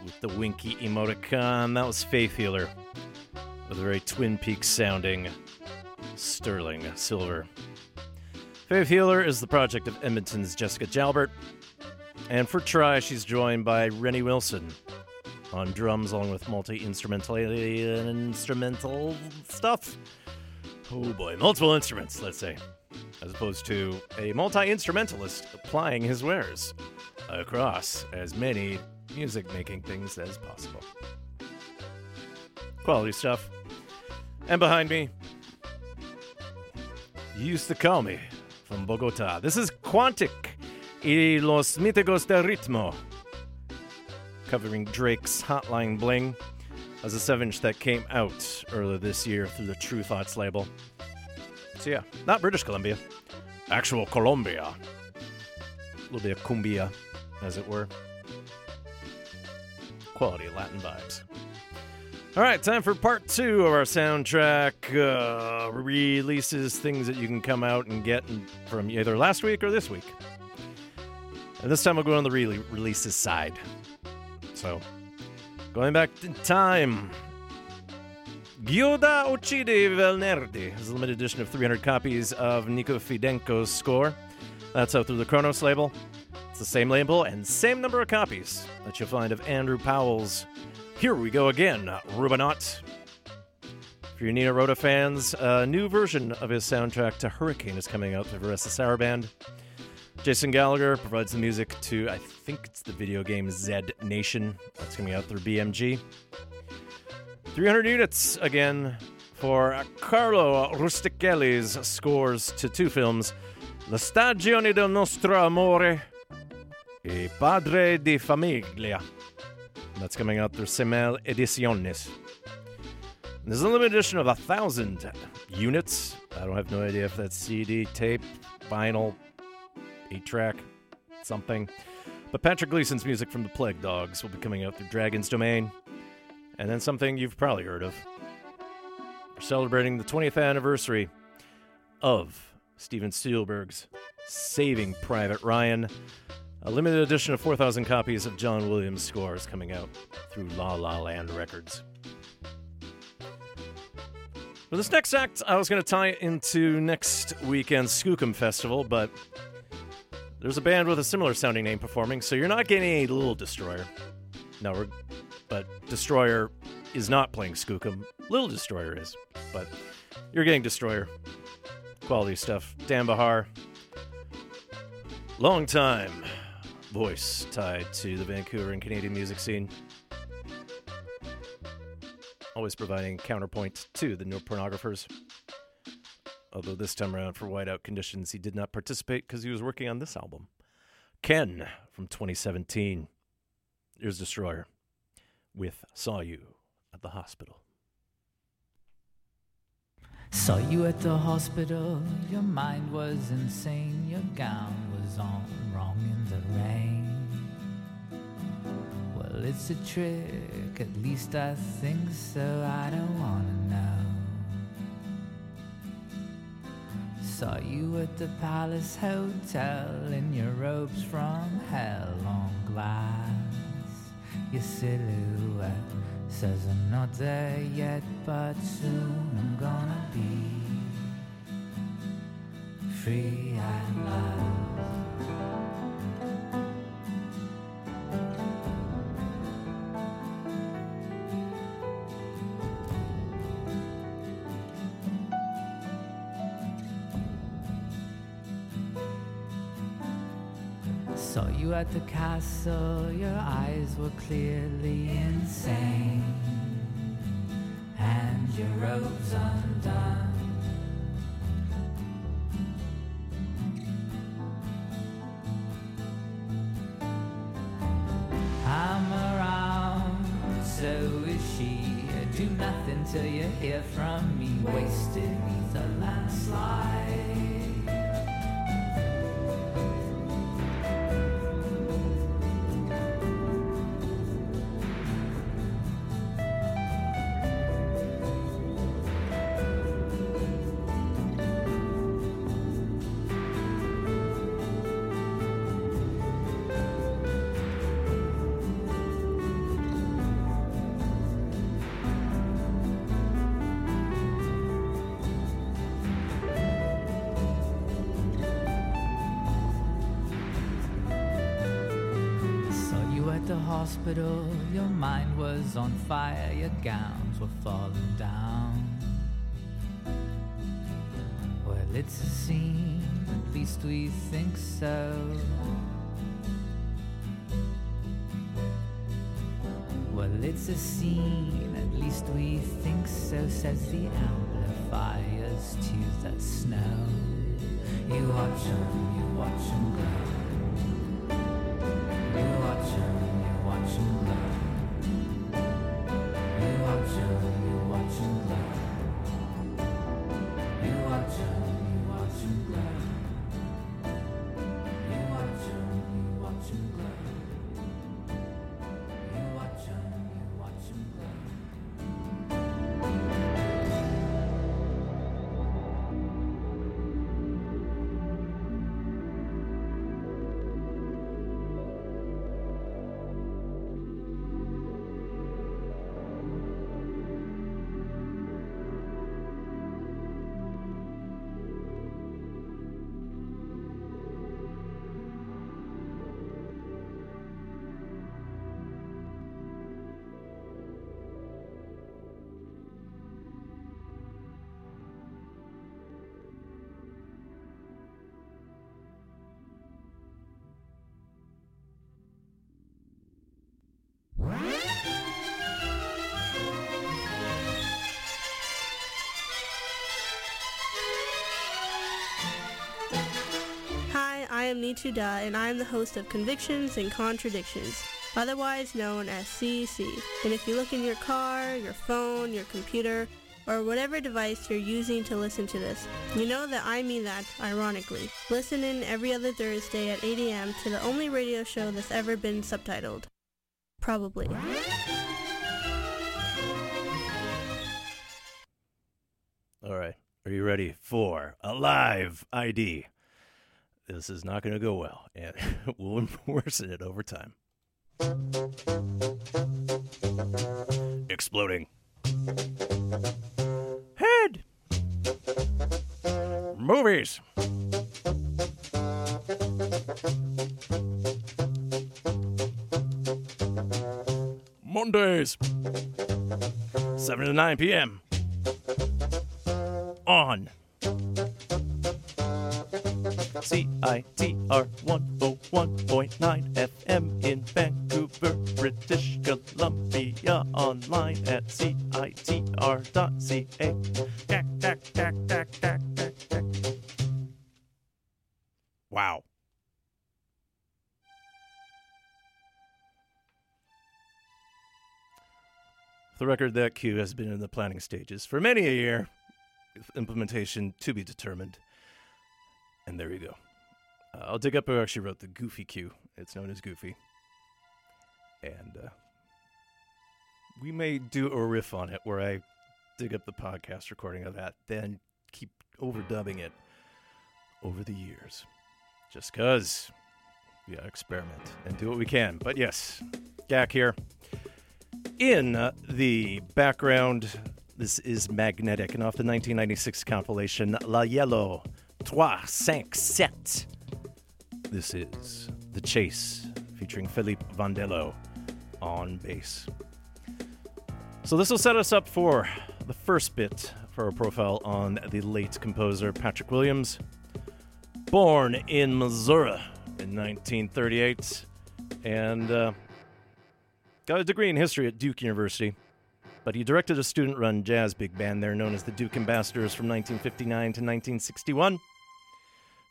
with the winky emoticon, that was Faith Healer with a very Twin Peaks sounding sterling silver. Faith Healer is the project of Edmonton's Jessica Jalbert. And for Try, she's joined by Renny Wilson on drums, along with multi instrumental stuff. Oh boy, multiple instruments, let's say, as opposed to a multi instrumentalist applying his wares across as many music making things as possible. Quality stuff. And behind me, you used to call me from Bogota. This is Quantic y los míticos del ritmo, covering Drake's Hotline Bling as a 7 inch that came out earlier this year through the Tru Thoughts label. So, yeah, not British Columbia, actual Colombia. A little bit of cumbia, as it were. Quality Latin vibes. All right, time for part two of our soundtrack uh, releases, things that you can come out and get from either last week or this week. And this time we'll go on the re- releases side. So, going back in time, Gioda Uccide Velnerdi is a limited edition of 300 copies of Nico Fidenco's score. That's out through the Kronos label. It's the same label and same number of copies that you'll find of Andrew Powell's Here We Go Again, Rubanaut. For your Nino Rota fans, a new version of his soundtrack to Hurricane is coming out through Varèse Sarabande. Jason Gallagher provides the music to, I think it's the video game Zed Nation. That's coming out through BMG. 300 units again for Carlo Rustichelli's scores to two films La stagione del nostro amore e Padre di famiglia. That's coming out through Saimel Ediciones. There's a limited edition of a thousand units. I don't have no idea if that's CD, tape, vinyl, 8 track, something. But Patrick Gleeson's music from the Plague Dogs will be coming out through Dragon's Domain. And then something you've probably heard of. We're celebrating the 20th anniversary of Steven Spielberg's Saving Private Ryan. A limited edition of 4,000 copies of John Williams' scores coming out through La La Land Records. For this next act, I was going to tie it into next weekend's Skookum Festival, but there's a band with a similar sounding name performing, so you're not getting a Little Destroyer. No, but Destroyer is not playing Skookum. Little Destroyer is, but you're getting Destroyer. Quality stuff. Dan Bejar. Long time voice tied to the Vancouver and Canadian music scene. Always providing counterpoint to the new pornographers. Although this time around, for whiteout conditions, he did not participate because he was working on this album. Ken from 2017. Here's Destroyer with Saw You at the Hospital. Saw you at the hospital, your mind was insane, your gown was on wrong in the rain. Well, it's a trick, at least I think so, I don't wanna know. Saw you at the Palace Hotel in your robes from hell on glass. Your silhouette says I'm not there yet, but soon I'm gonna be free at last. At the castle, your eyes were clearly insane, and your robes undone. I'm around, so is she. Do nothing till you hear from me. Wasted neath a landslide. Hospital, your mind was on fire, your gowns were falling down. Well, it's a scene, at least we think so. Well, it's a scene, at least we think so, says the amplifiers to the snow. You watch 'em, you watch 'em grow. Am Nichu Da, and I am the host of Convictions and Contradictions, otherwise known as CEC. And if you look in your car, your phone, your computer, or whatever device you're using to listen to this, you know that I mean that ironically. Listen in every other Thursday at 8 a.m. to the only radio show that's ever been subtitled. Probably. All right. Are you ready for a live ID? This is not going to go well, and we'll worsen it over time. Exploding. Head. Movies. Mondays. 7 to 9 p.m. On. CITR 101.9 FM in Vancouver, British Columbia. Online at CITR.ca. Tack, tack, tack, tack, tack, tack, tack. Wow. For the record, that cue has been in the planning stages for many a year, with implementation to be determined. And there you go. Uh, I'll dig up who actually wrote the Goofy cue. It's known as Goofy. And uh, we may do a riff on it where I dig up the podcast recording of that, then keep overdubbing it over the years. Just because we gotta experiment and do what we can. But yes, Gak here. In uh, the background, this is Magnetic and off the 1996 compilation La Yellow Trois Cinq Sept. This is The Chase featuring Philippe Vandello on bass. So this will set us up for the first bit for our profile on the late composer Patrick Williams. Born in Missouri in 1938 and uh, got a degree in history at Duke University. But he directed a student run jazz big band there known as the Duke Ambassadors from 1959 to 1961.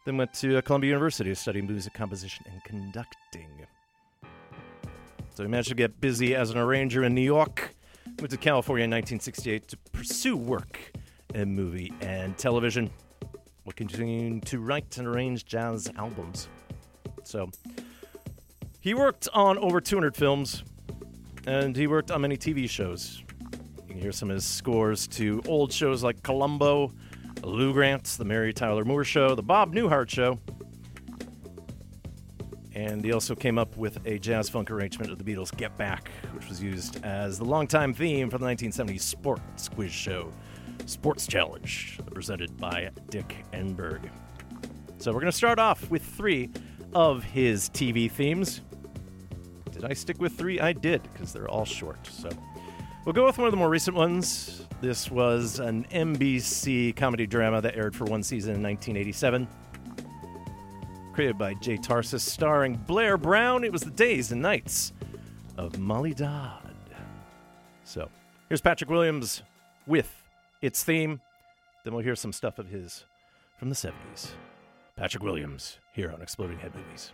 Then went to uh, Columbia University to study music composition and conducting. So he managed to get busy as an arranger in New York. Moved to California in 1968 to pursue work in movie and television, while continuing to write and arrange jazz albums. So he worked on over 200 films, and he worked on many TV shows. You can hear some of his scores to old shows like Columbo, Lou Grant's The Mary Tyler Moore Show, The Bob Newhart Show. And he also came up with a jazz funk arrangement of the Beatles' Get Back, which was used as the longtime theme for the 1970s sports quiz show, Sports Challenge, presented by Dick Enberg. So we're going to start off with three of his TV themes. Did Did I stick with three? I did, because they're all short. So we'll go with one of the more recent ones. This was an NBC comedy drama that aired for one season in 1987. Created by Jay Tarses, starring Blair Brown. It was the days and nights of Molly Dodd. So here's Patrick Williams with its theme. Then we'll hear some stuff of his from the 70s. Patrick Williams here on Exploding Head Movies.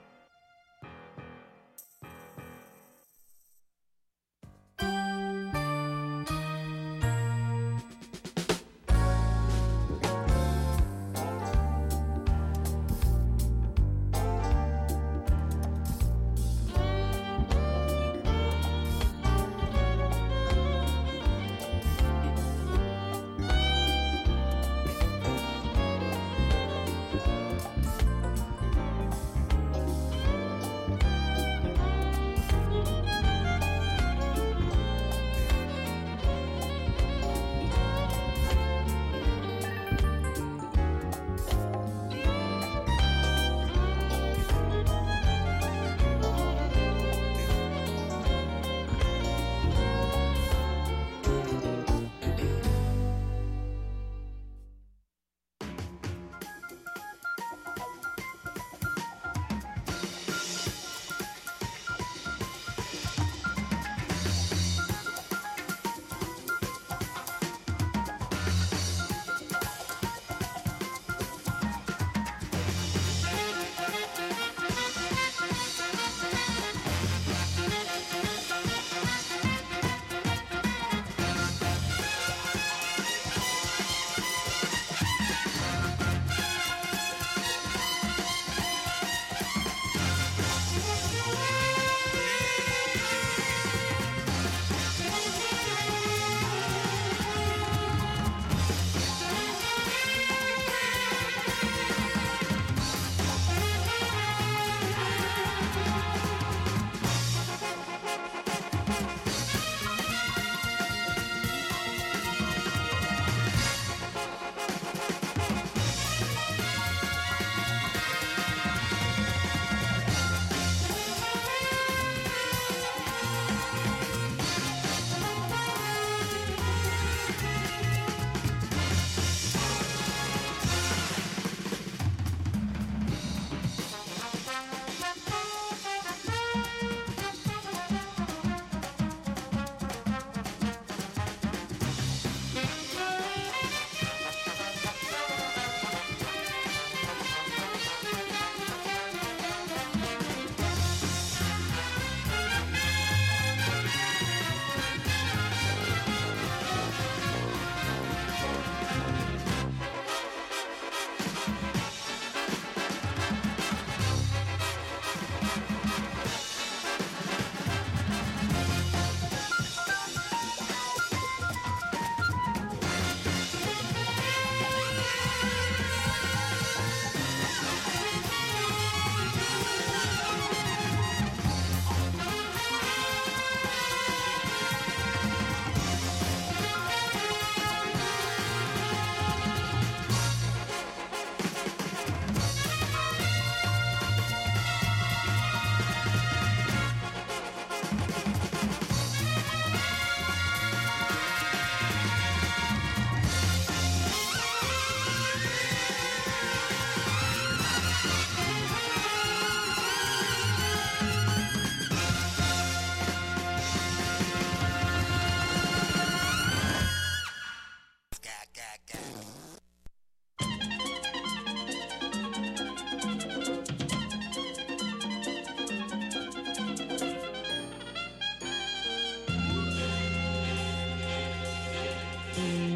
Mm-hmm.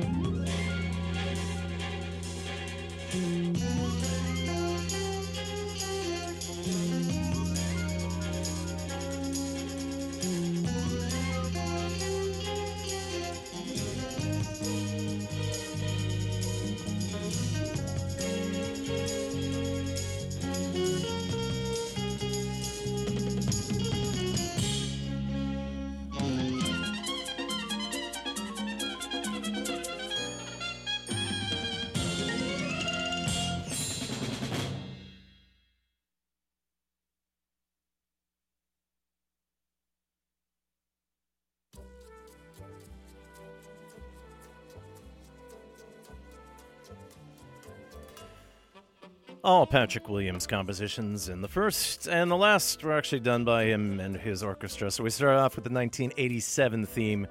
All Patrick Williams compositions, and the first and the last were actually done by him and his orchestra. So we start off with the 1987 theme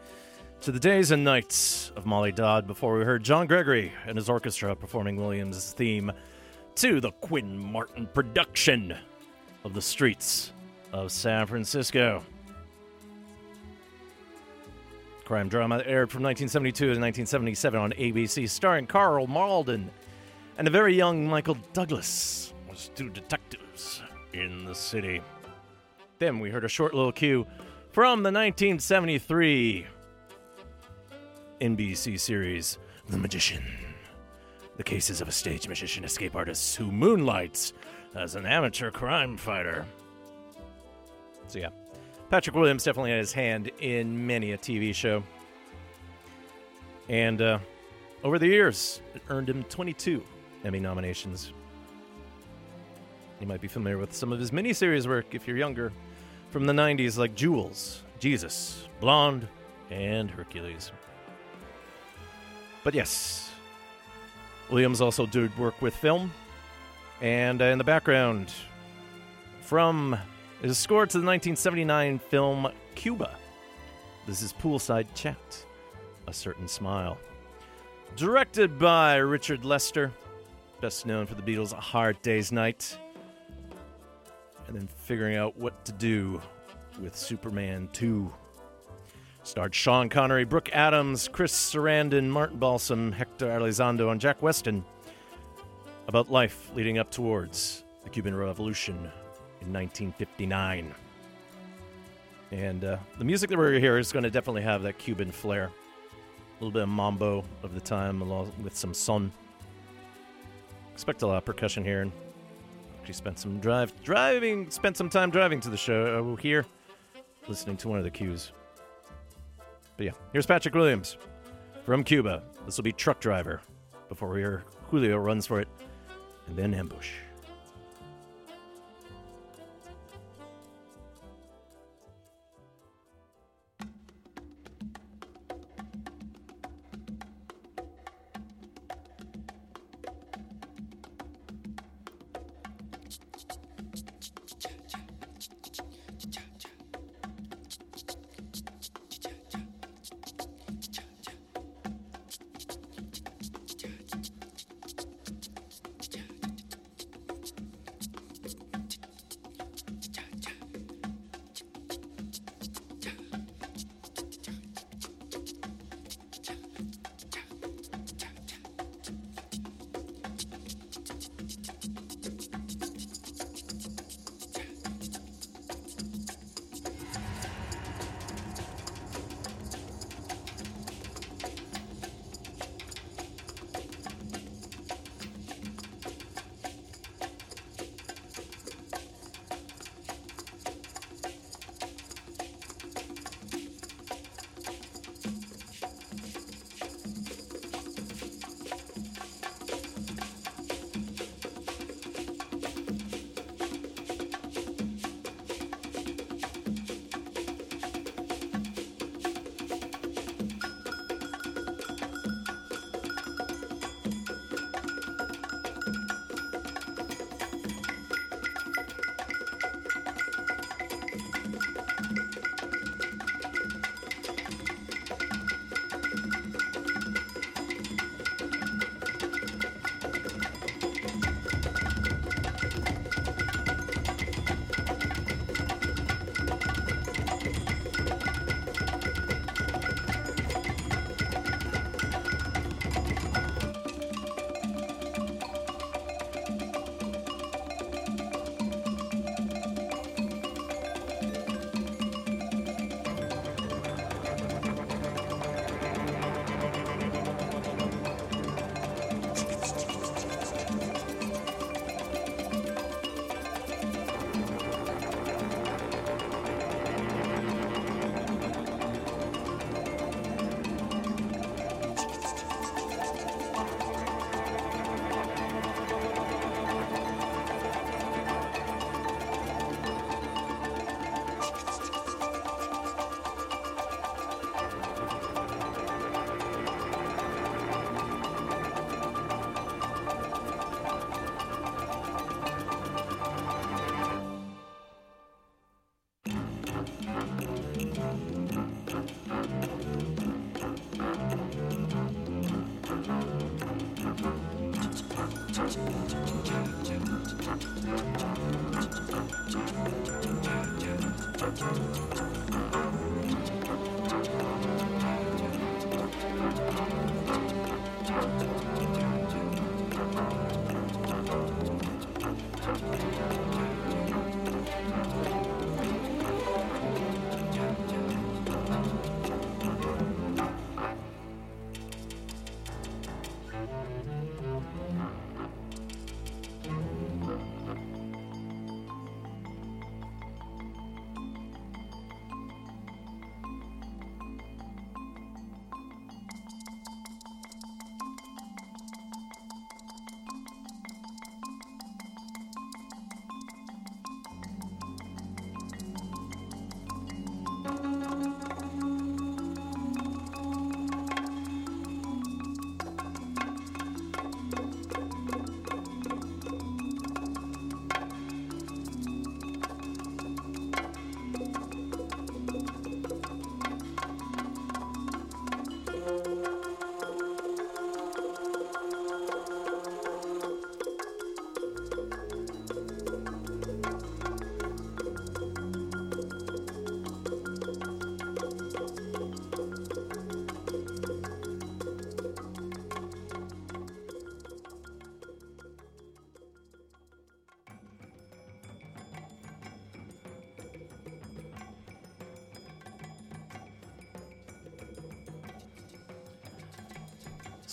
to the Days and Nights of Molly Dodd before we heard John Gregory and his orchestra performing Williams' theme to the Quinn Martin production of the streets of San Francisco. Crime drama aired from 1972 to 1977 on ABC, starring Karl Malden and a very young Michael Douglas was two detectives in the city. Then we heard a short little cue from the 1973 NBC series The Magician. The cases of a stage magician escape artist who moonlights as an amateur crime fighter. So, yeah, Patrick Williams definitely had his hand in many a TV show. And uh, over the years, it earned him 22 Emmy nominations. You might be familiar with some of his miniseries work if you're younger from the 90s, like Jewels, Jesus, Blonde, and Hercules. But yes, Williams also did work with film. And uh, in the background, from his score to the 1979 film Cuba, this is Poolside Chat, A Certain Smile. Directed by Richard Lester, best known for the Beatles' A Hard Day's Night, and then figuring out what to do with Superman 2. Starred Sean Connery, Brooke Adams, Chris Sarandon, Martin Balsam, Hector Elizondo, and Jack Weston about life leading up towards the Cuban Revolution in 1959. And uh, the music that we're hear is going to definitely have that Cuban flair. A little bit of mambo of the time, along with some son. Expect a lot of percussion here. And actually spent some drive driving, spent some time driving to the show uh, here, listening to one of the cues. But yeah, here's Patrick Williams from Cuba. This will be Truck Driver before we hear Julio runs for it, and then Ambush.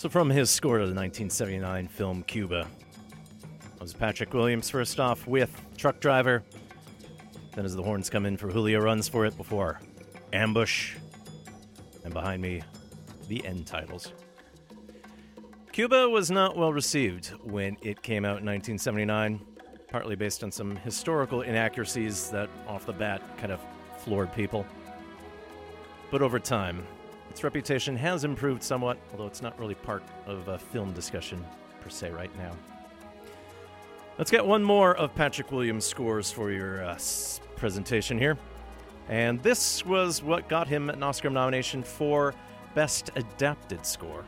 So, from his score to the 1979 film Cuba, that was Patrick Williams first off with Truck Driver. Then, as the horns come in for Julio runs for it before Ambush. And behind me, the end titles. Cuba was not well received when it came out in 1979, partly based on some historical inaccuracies that, off the bat, kind of floored people. But over time, its reputation has improved somewhat, although it's not really part of a film discussion per se right now. Let's get one more of Patrick Williams' scores for your uh, presentation here. And this was what got him an Oscar nomination for Best Adapted Score.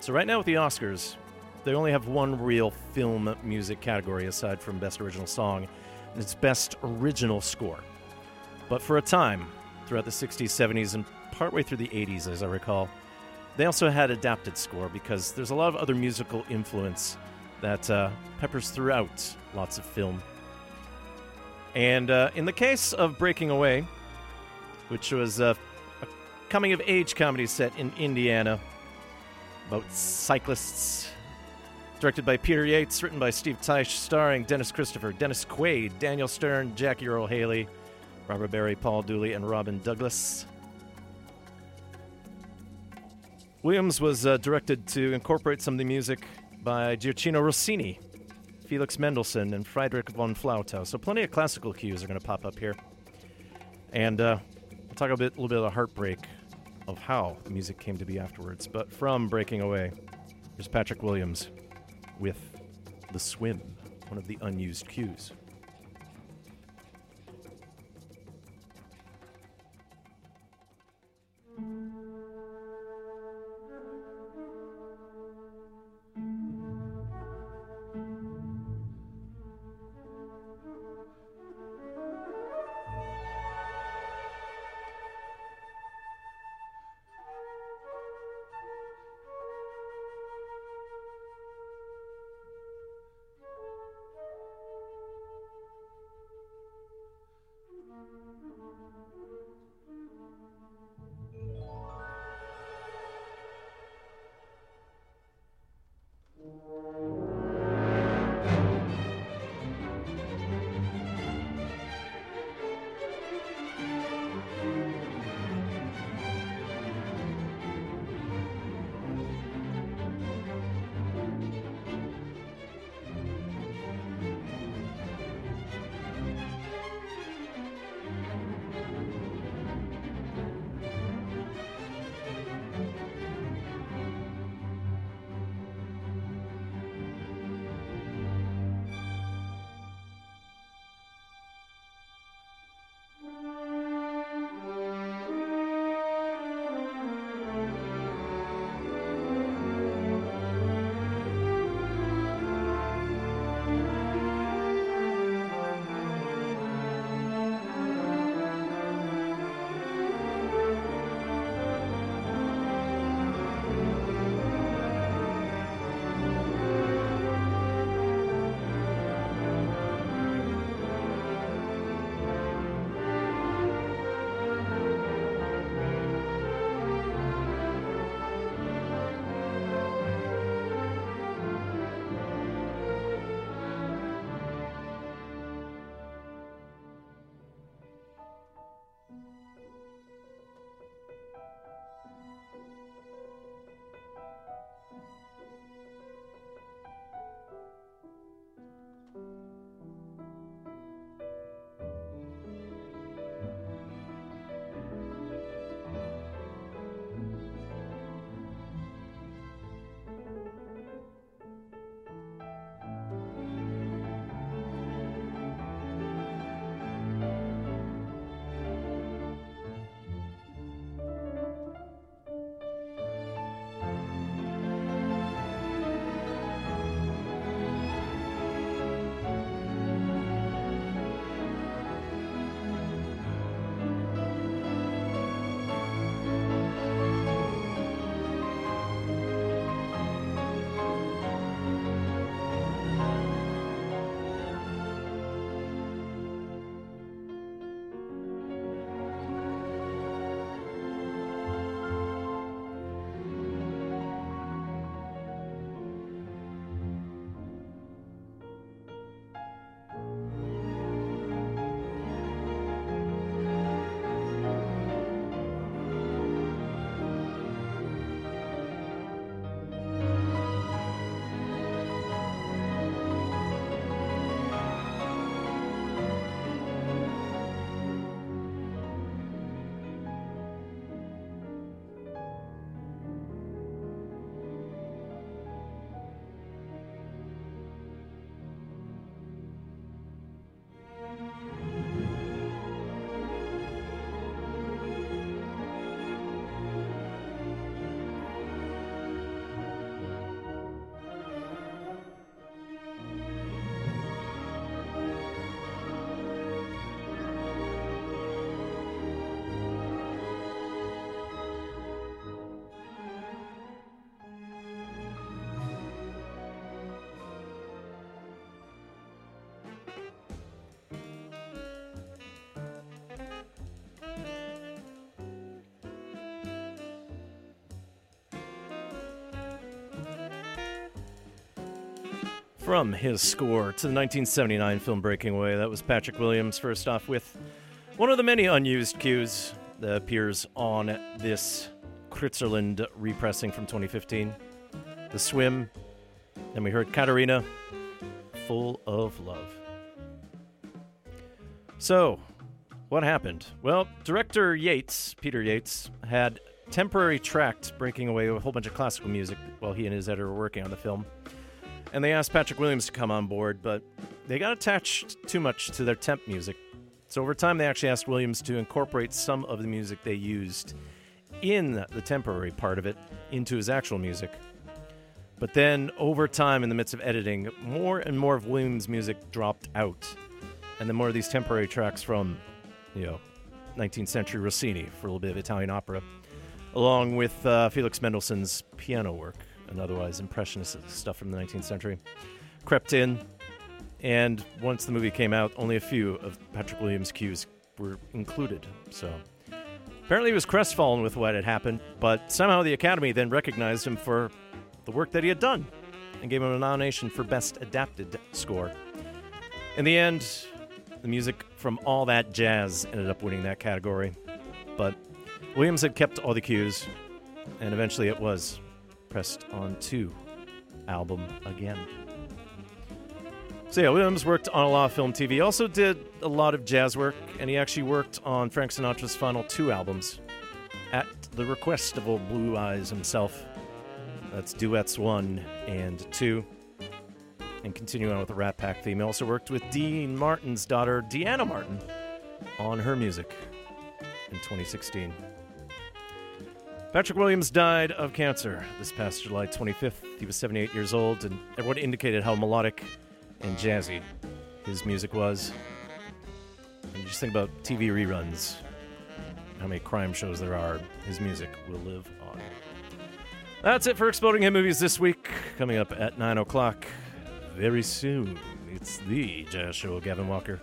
So, right now with the Oscars, they only have one real film music category aside from Best Original Song, and it's Best Original Score. But for a time, throughout the 60s, 70s, and partway through the 80s, as I recall, they also had adapted score because there's a lot of other musical influence that uh, peppers throughout lots of film. And uh, in the case of Breaking Away, which was uh, a coming of age comedy set in Indiana about cyclists, directed by Peter Yates, written by Steve Tesich, starring Dennis Christopher, Dennis Quaid, Daniel Stern, Jackie Earle Haley, Robert Barry, Paul Dooley, and Robyn Douglass. Williams was uh, directed to incorporate some of the music by Gioacchino Rossini, Felix Mendelssohn, and Friedrich von Flotow. So plenty of classical cues are going to pop up here. And uh, we'll talk a bit, little bit of the heartbreak of how the music came to be afterwards. But from Breaking Away, here's Patrick Williams with The Swim, one of the unused cues. From his score to the 1979 film Breaking Away, that was Patrick Williams, first off, with one of the many unused cues that appears on this Kritzerland repressing from 2015. The Swim. Then we heard Katarina, Full of Love. So, what happened? Well, director Yates, Peter Yates, had temporary tracked Breaking Away with a whole bunch of classical music while he and his editor were working on the film. And they asked Patrick Williams to come on board, but they got attached too much to their temp music. So over time, they actually asked Williams to incorporate some of the music they used in the temporary part of it into his actual music. But then, over time, in the midst of editing, more and more of Williams' music dropped out. And then more of these temporary tracks from, you know, 19th century Rossini for a little bit of Italian opera, along with uh, Felix Mendelssohn's piano work and otherwise impressionist stuff from the 19th century, crept in. And once the movie came out, only a few of Patrick Williams' cues were included. So apparently he was crestfallen with what had happened, but somehow the Academy then recognized him for the work that he had done and gave him a nomination for Best Adapted Score. In the end, the music from All That Jazz ended up winning that category, but Williams had kept all the cues, and eventually it was pressed onto album again. So yeah, Williams worked on a lot of film TV. Also did a lot of jazz work, and he actually worked on Frank Sinatra's final two albums at the request of old Blue Eyes himself. That's Duets 1 and 2. And continuing on with the Rat Pack theme, he also worked with Dean Martin's daughter, Deana Martin, on her music in 2016. Patrick Williams died of cancer this past July 25th. He was 78 years old, and everyone indicated how melodic and jazzy his music was. And just think about TV reruns, how many crime shows there are, his music will live on. That's it for Exploding Head Movies this week. Coming up at 9 o'clock very soon, it's the Jazz Show of Gavin Walker.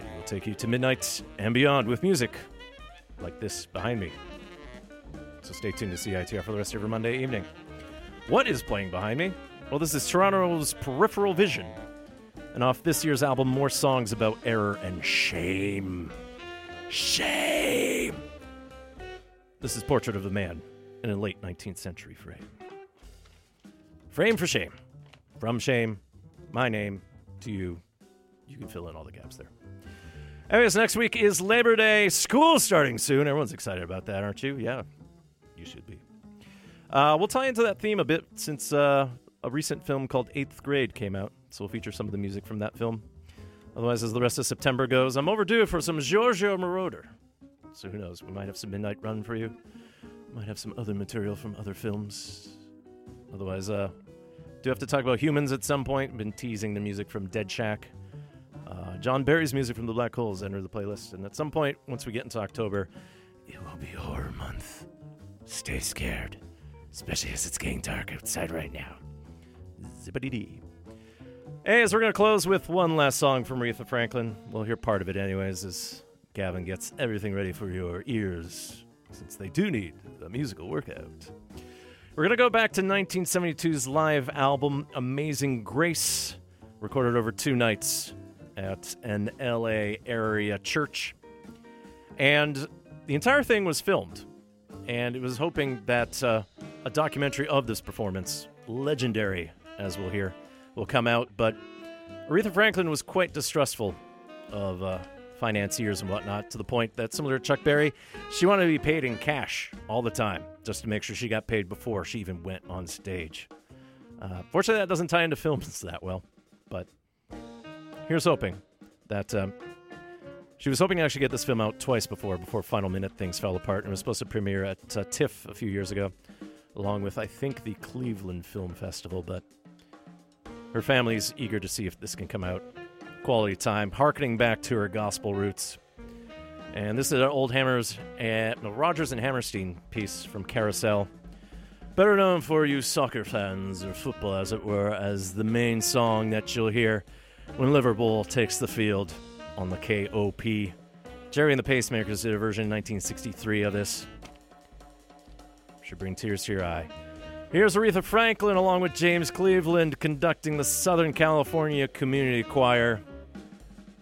And we'll take you to midnight and beyond with music like this behind me. So stay tuned to CITR for the rest of your Monday evening. What is playing behind me? Well, this is Toronto's Peripheral Vision. And off this year's album, more songs about error and shame. Shame! This is Portrait of a Man in a late 19th century frame. Frame for shame. From shame, my name to you. You can fill in all the gaps there. Anyways, next week is Labor Day. School starting soon. Everyone's excited about that, aren't you? Yeah, you should be. Uh, we'll tie into that theme a bit since uh, a recent film called Eighth Grade came out, so we'll feature some of the music from that film. Otherwise, as the rest of September goes, I'm overdue for some Giorgio Moroder. So who knows? We might have some Midnight Run for you. Might have some other material from other films. Otherwise, uh, do have to talk about humans at some point. Been teasing the music from Dead Shack. Uh, John Barry's music from the Black Holes entered the playlist, and at some point, once we get into October, it will be horror month. Stay scared, especially as it's getting dark outside right now. Zippity dee. Hey, as we're going to close with one last song from Aretha Franklin. We'll hear part of it, anyways, as Gavin gets everything ready for your ears, since they do need a musical workout. We're going to go back to 1972's live album, Amazing Grace, recorded over two nights at an LA area church. And the entire thing was filmed. And it was hoping that uh, a documentary of this performance, legendary, as we'll hear, will come out. But Aretha Franklin was quite distrustful of uh, financiers and whatnot to the point that, similar to Chuck Berry, she wanted to be paid in cash all the time just to make sure she got paid before she even went on stage. Uh, fortunately, that doesn't tie into films that well, but here's hoping that um, she was hoping to actually get this film out twice before, before Final Minute things fell apart, and was supposed to premiere at uh, TIFF a few years ago, along with I think the Cleveland Film Festival. But her family's eager to see if this can come out quality time, harkening back to her gospel roots. And this is an old Hammers and no, Rodgers and Hammerstein piece from Carousel. Better known for you soccer fans, or football as it were, as the main song that you'll hear when Liverpool takes the field on the Kop. Gerry and the Pacemakers did a version in 1963 of this. Should bring tears to your eye. Here's Aretha Franklin along with James Cleveland conducting the Southern California Community Choir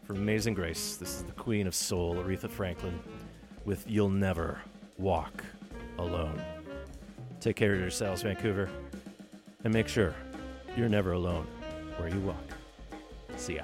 for Amazing Grace. This is the Queen of Soul, Aretha Franklin, with You'll Never Walk Alone. Take care of yourselves, Vancouver, and make sure you're never alone where you walk. See ya.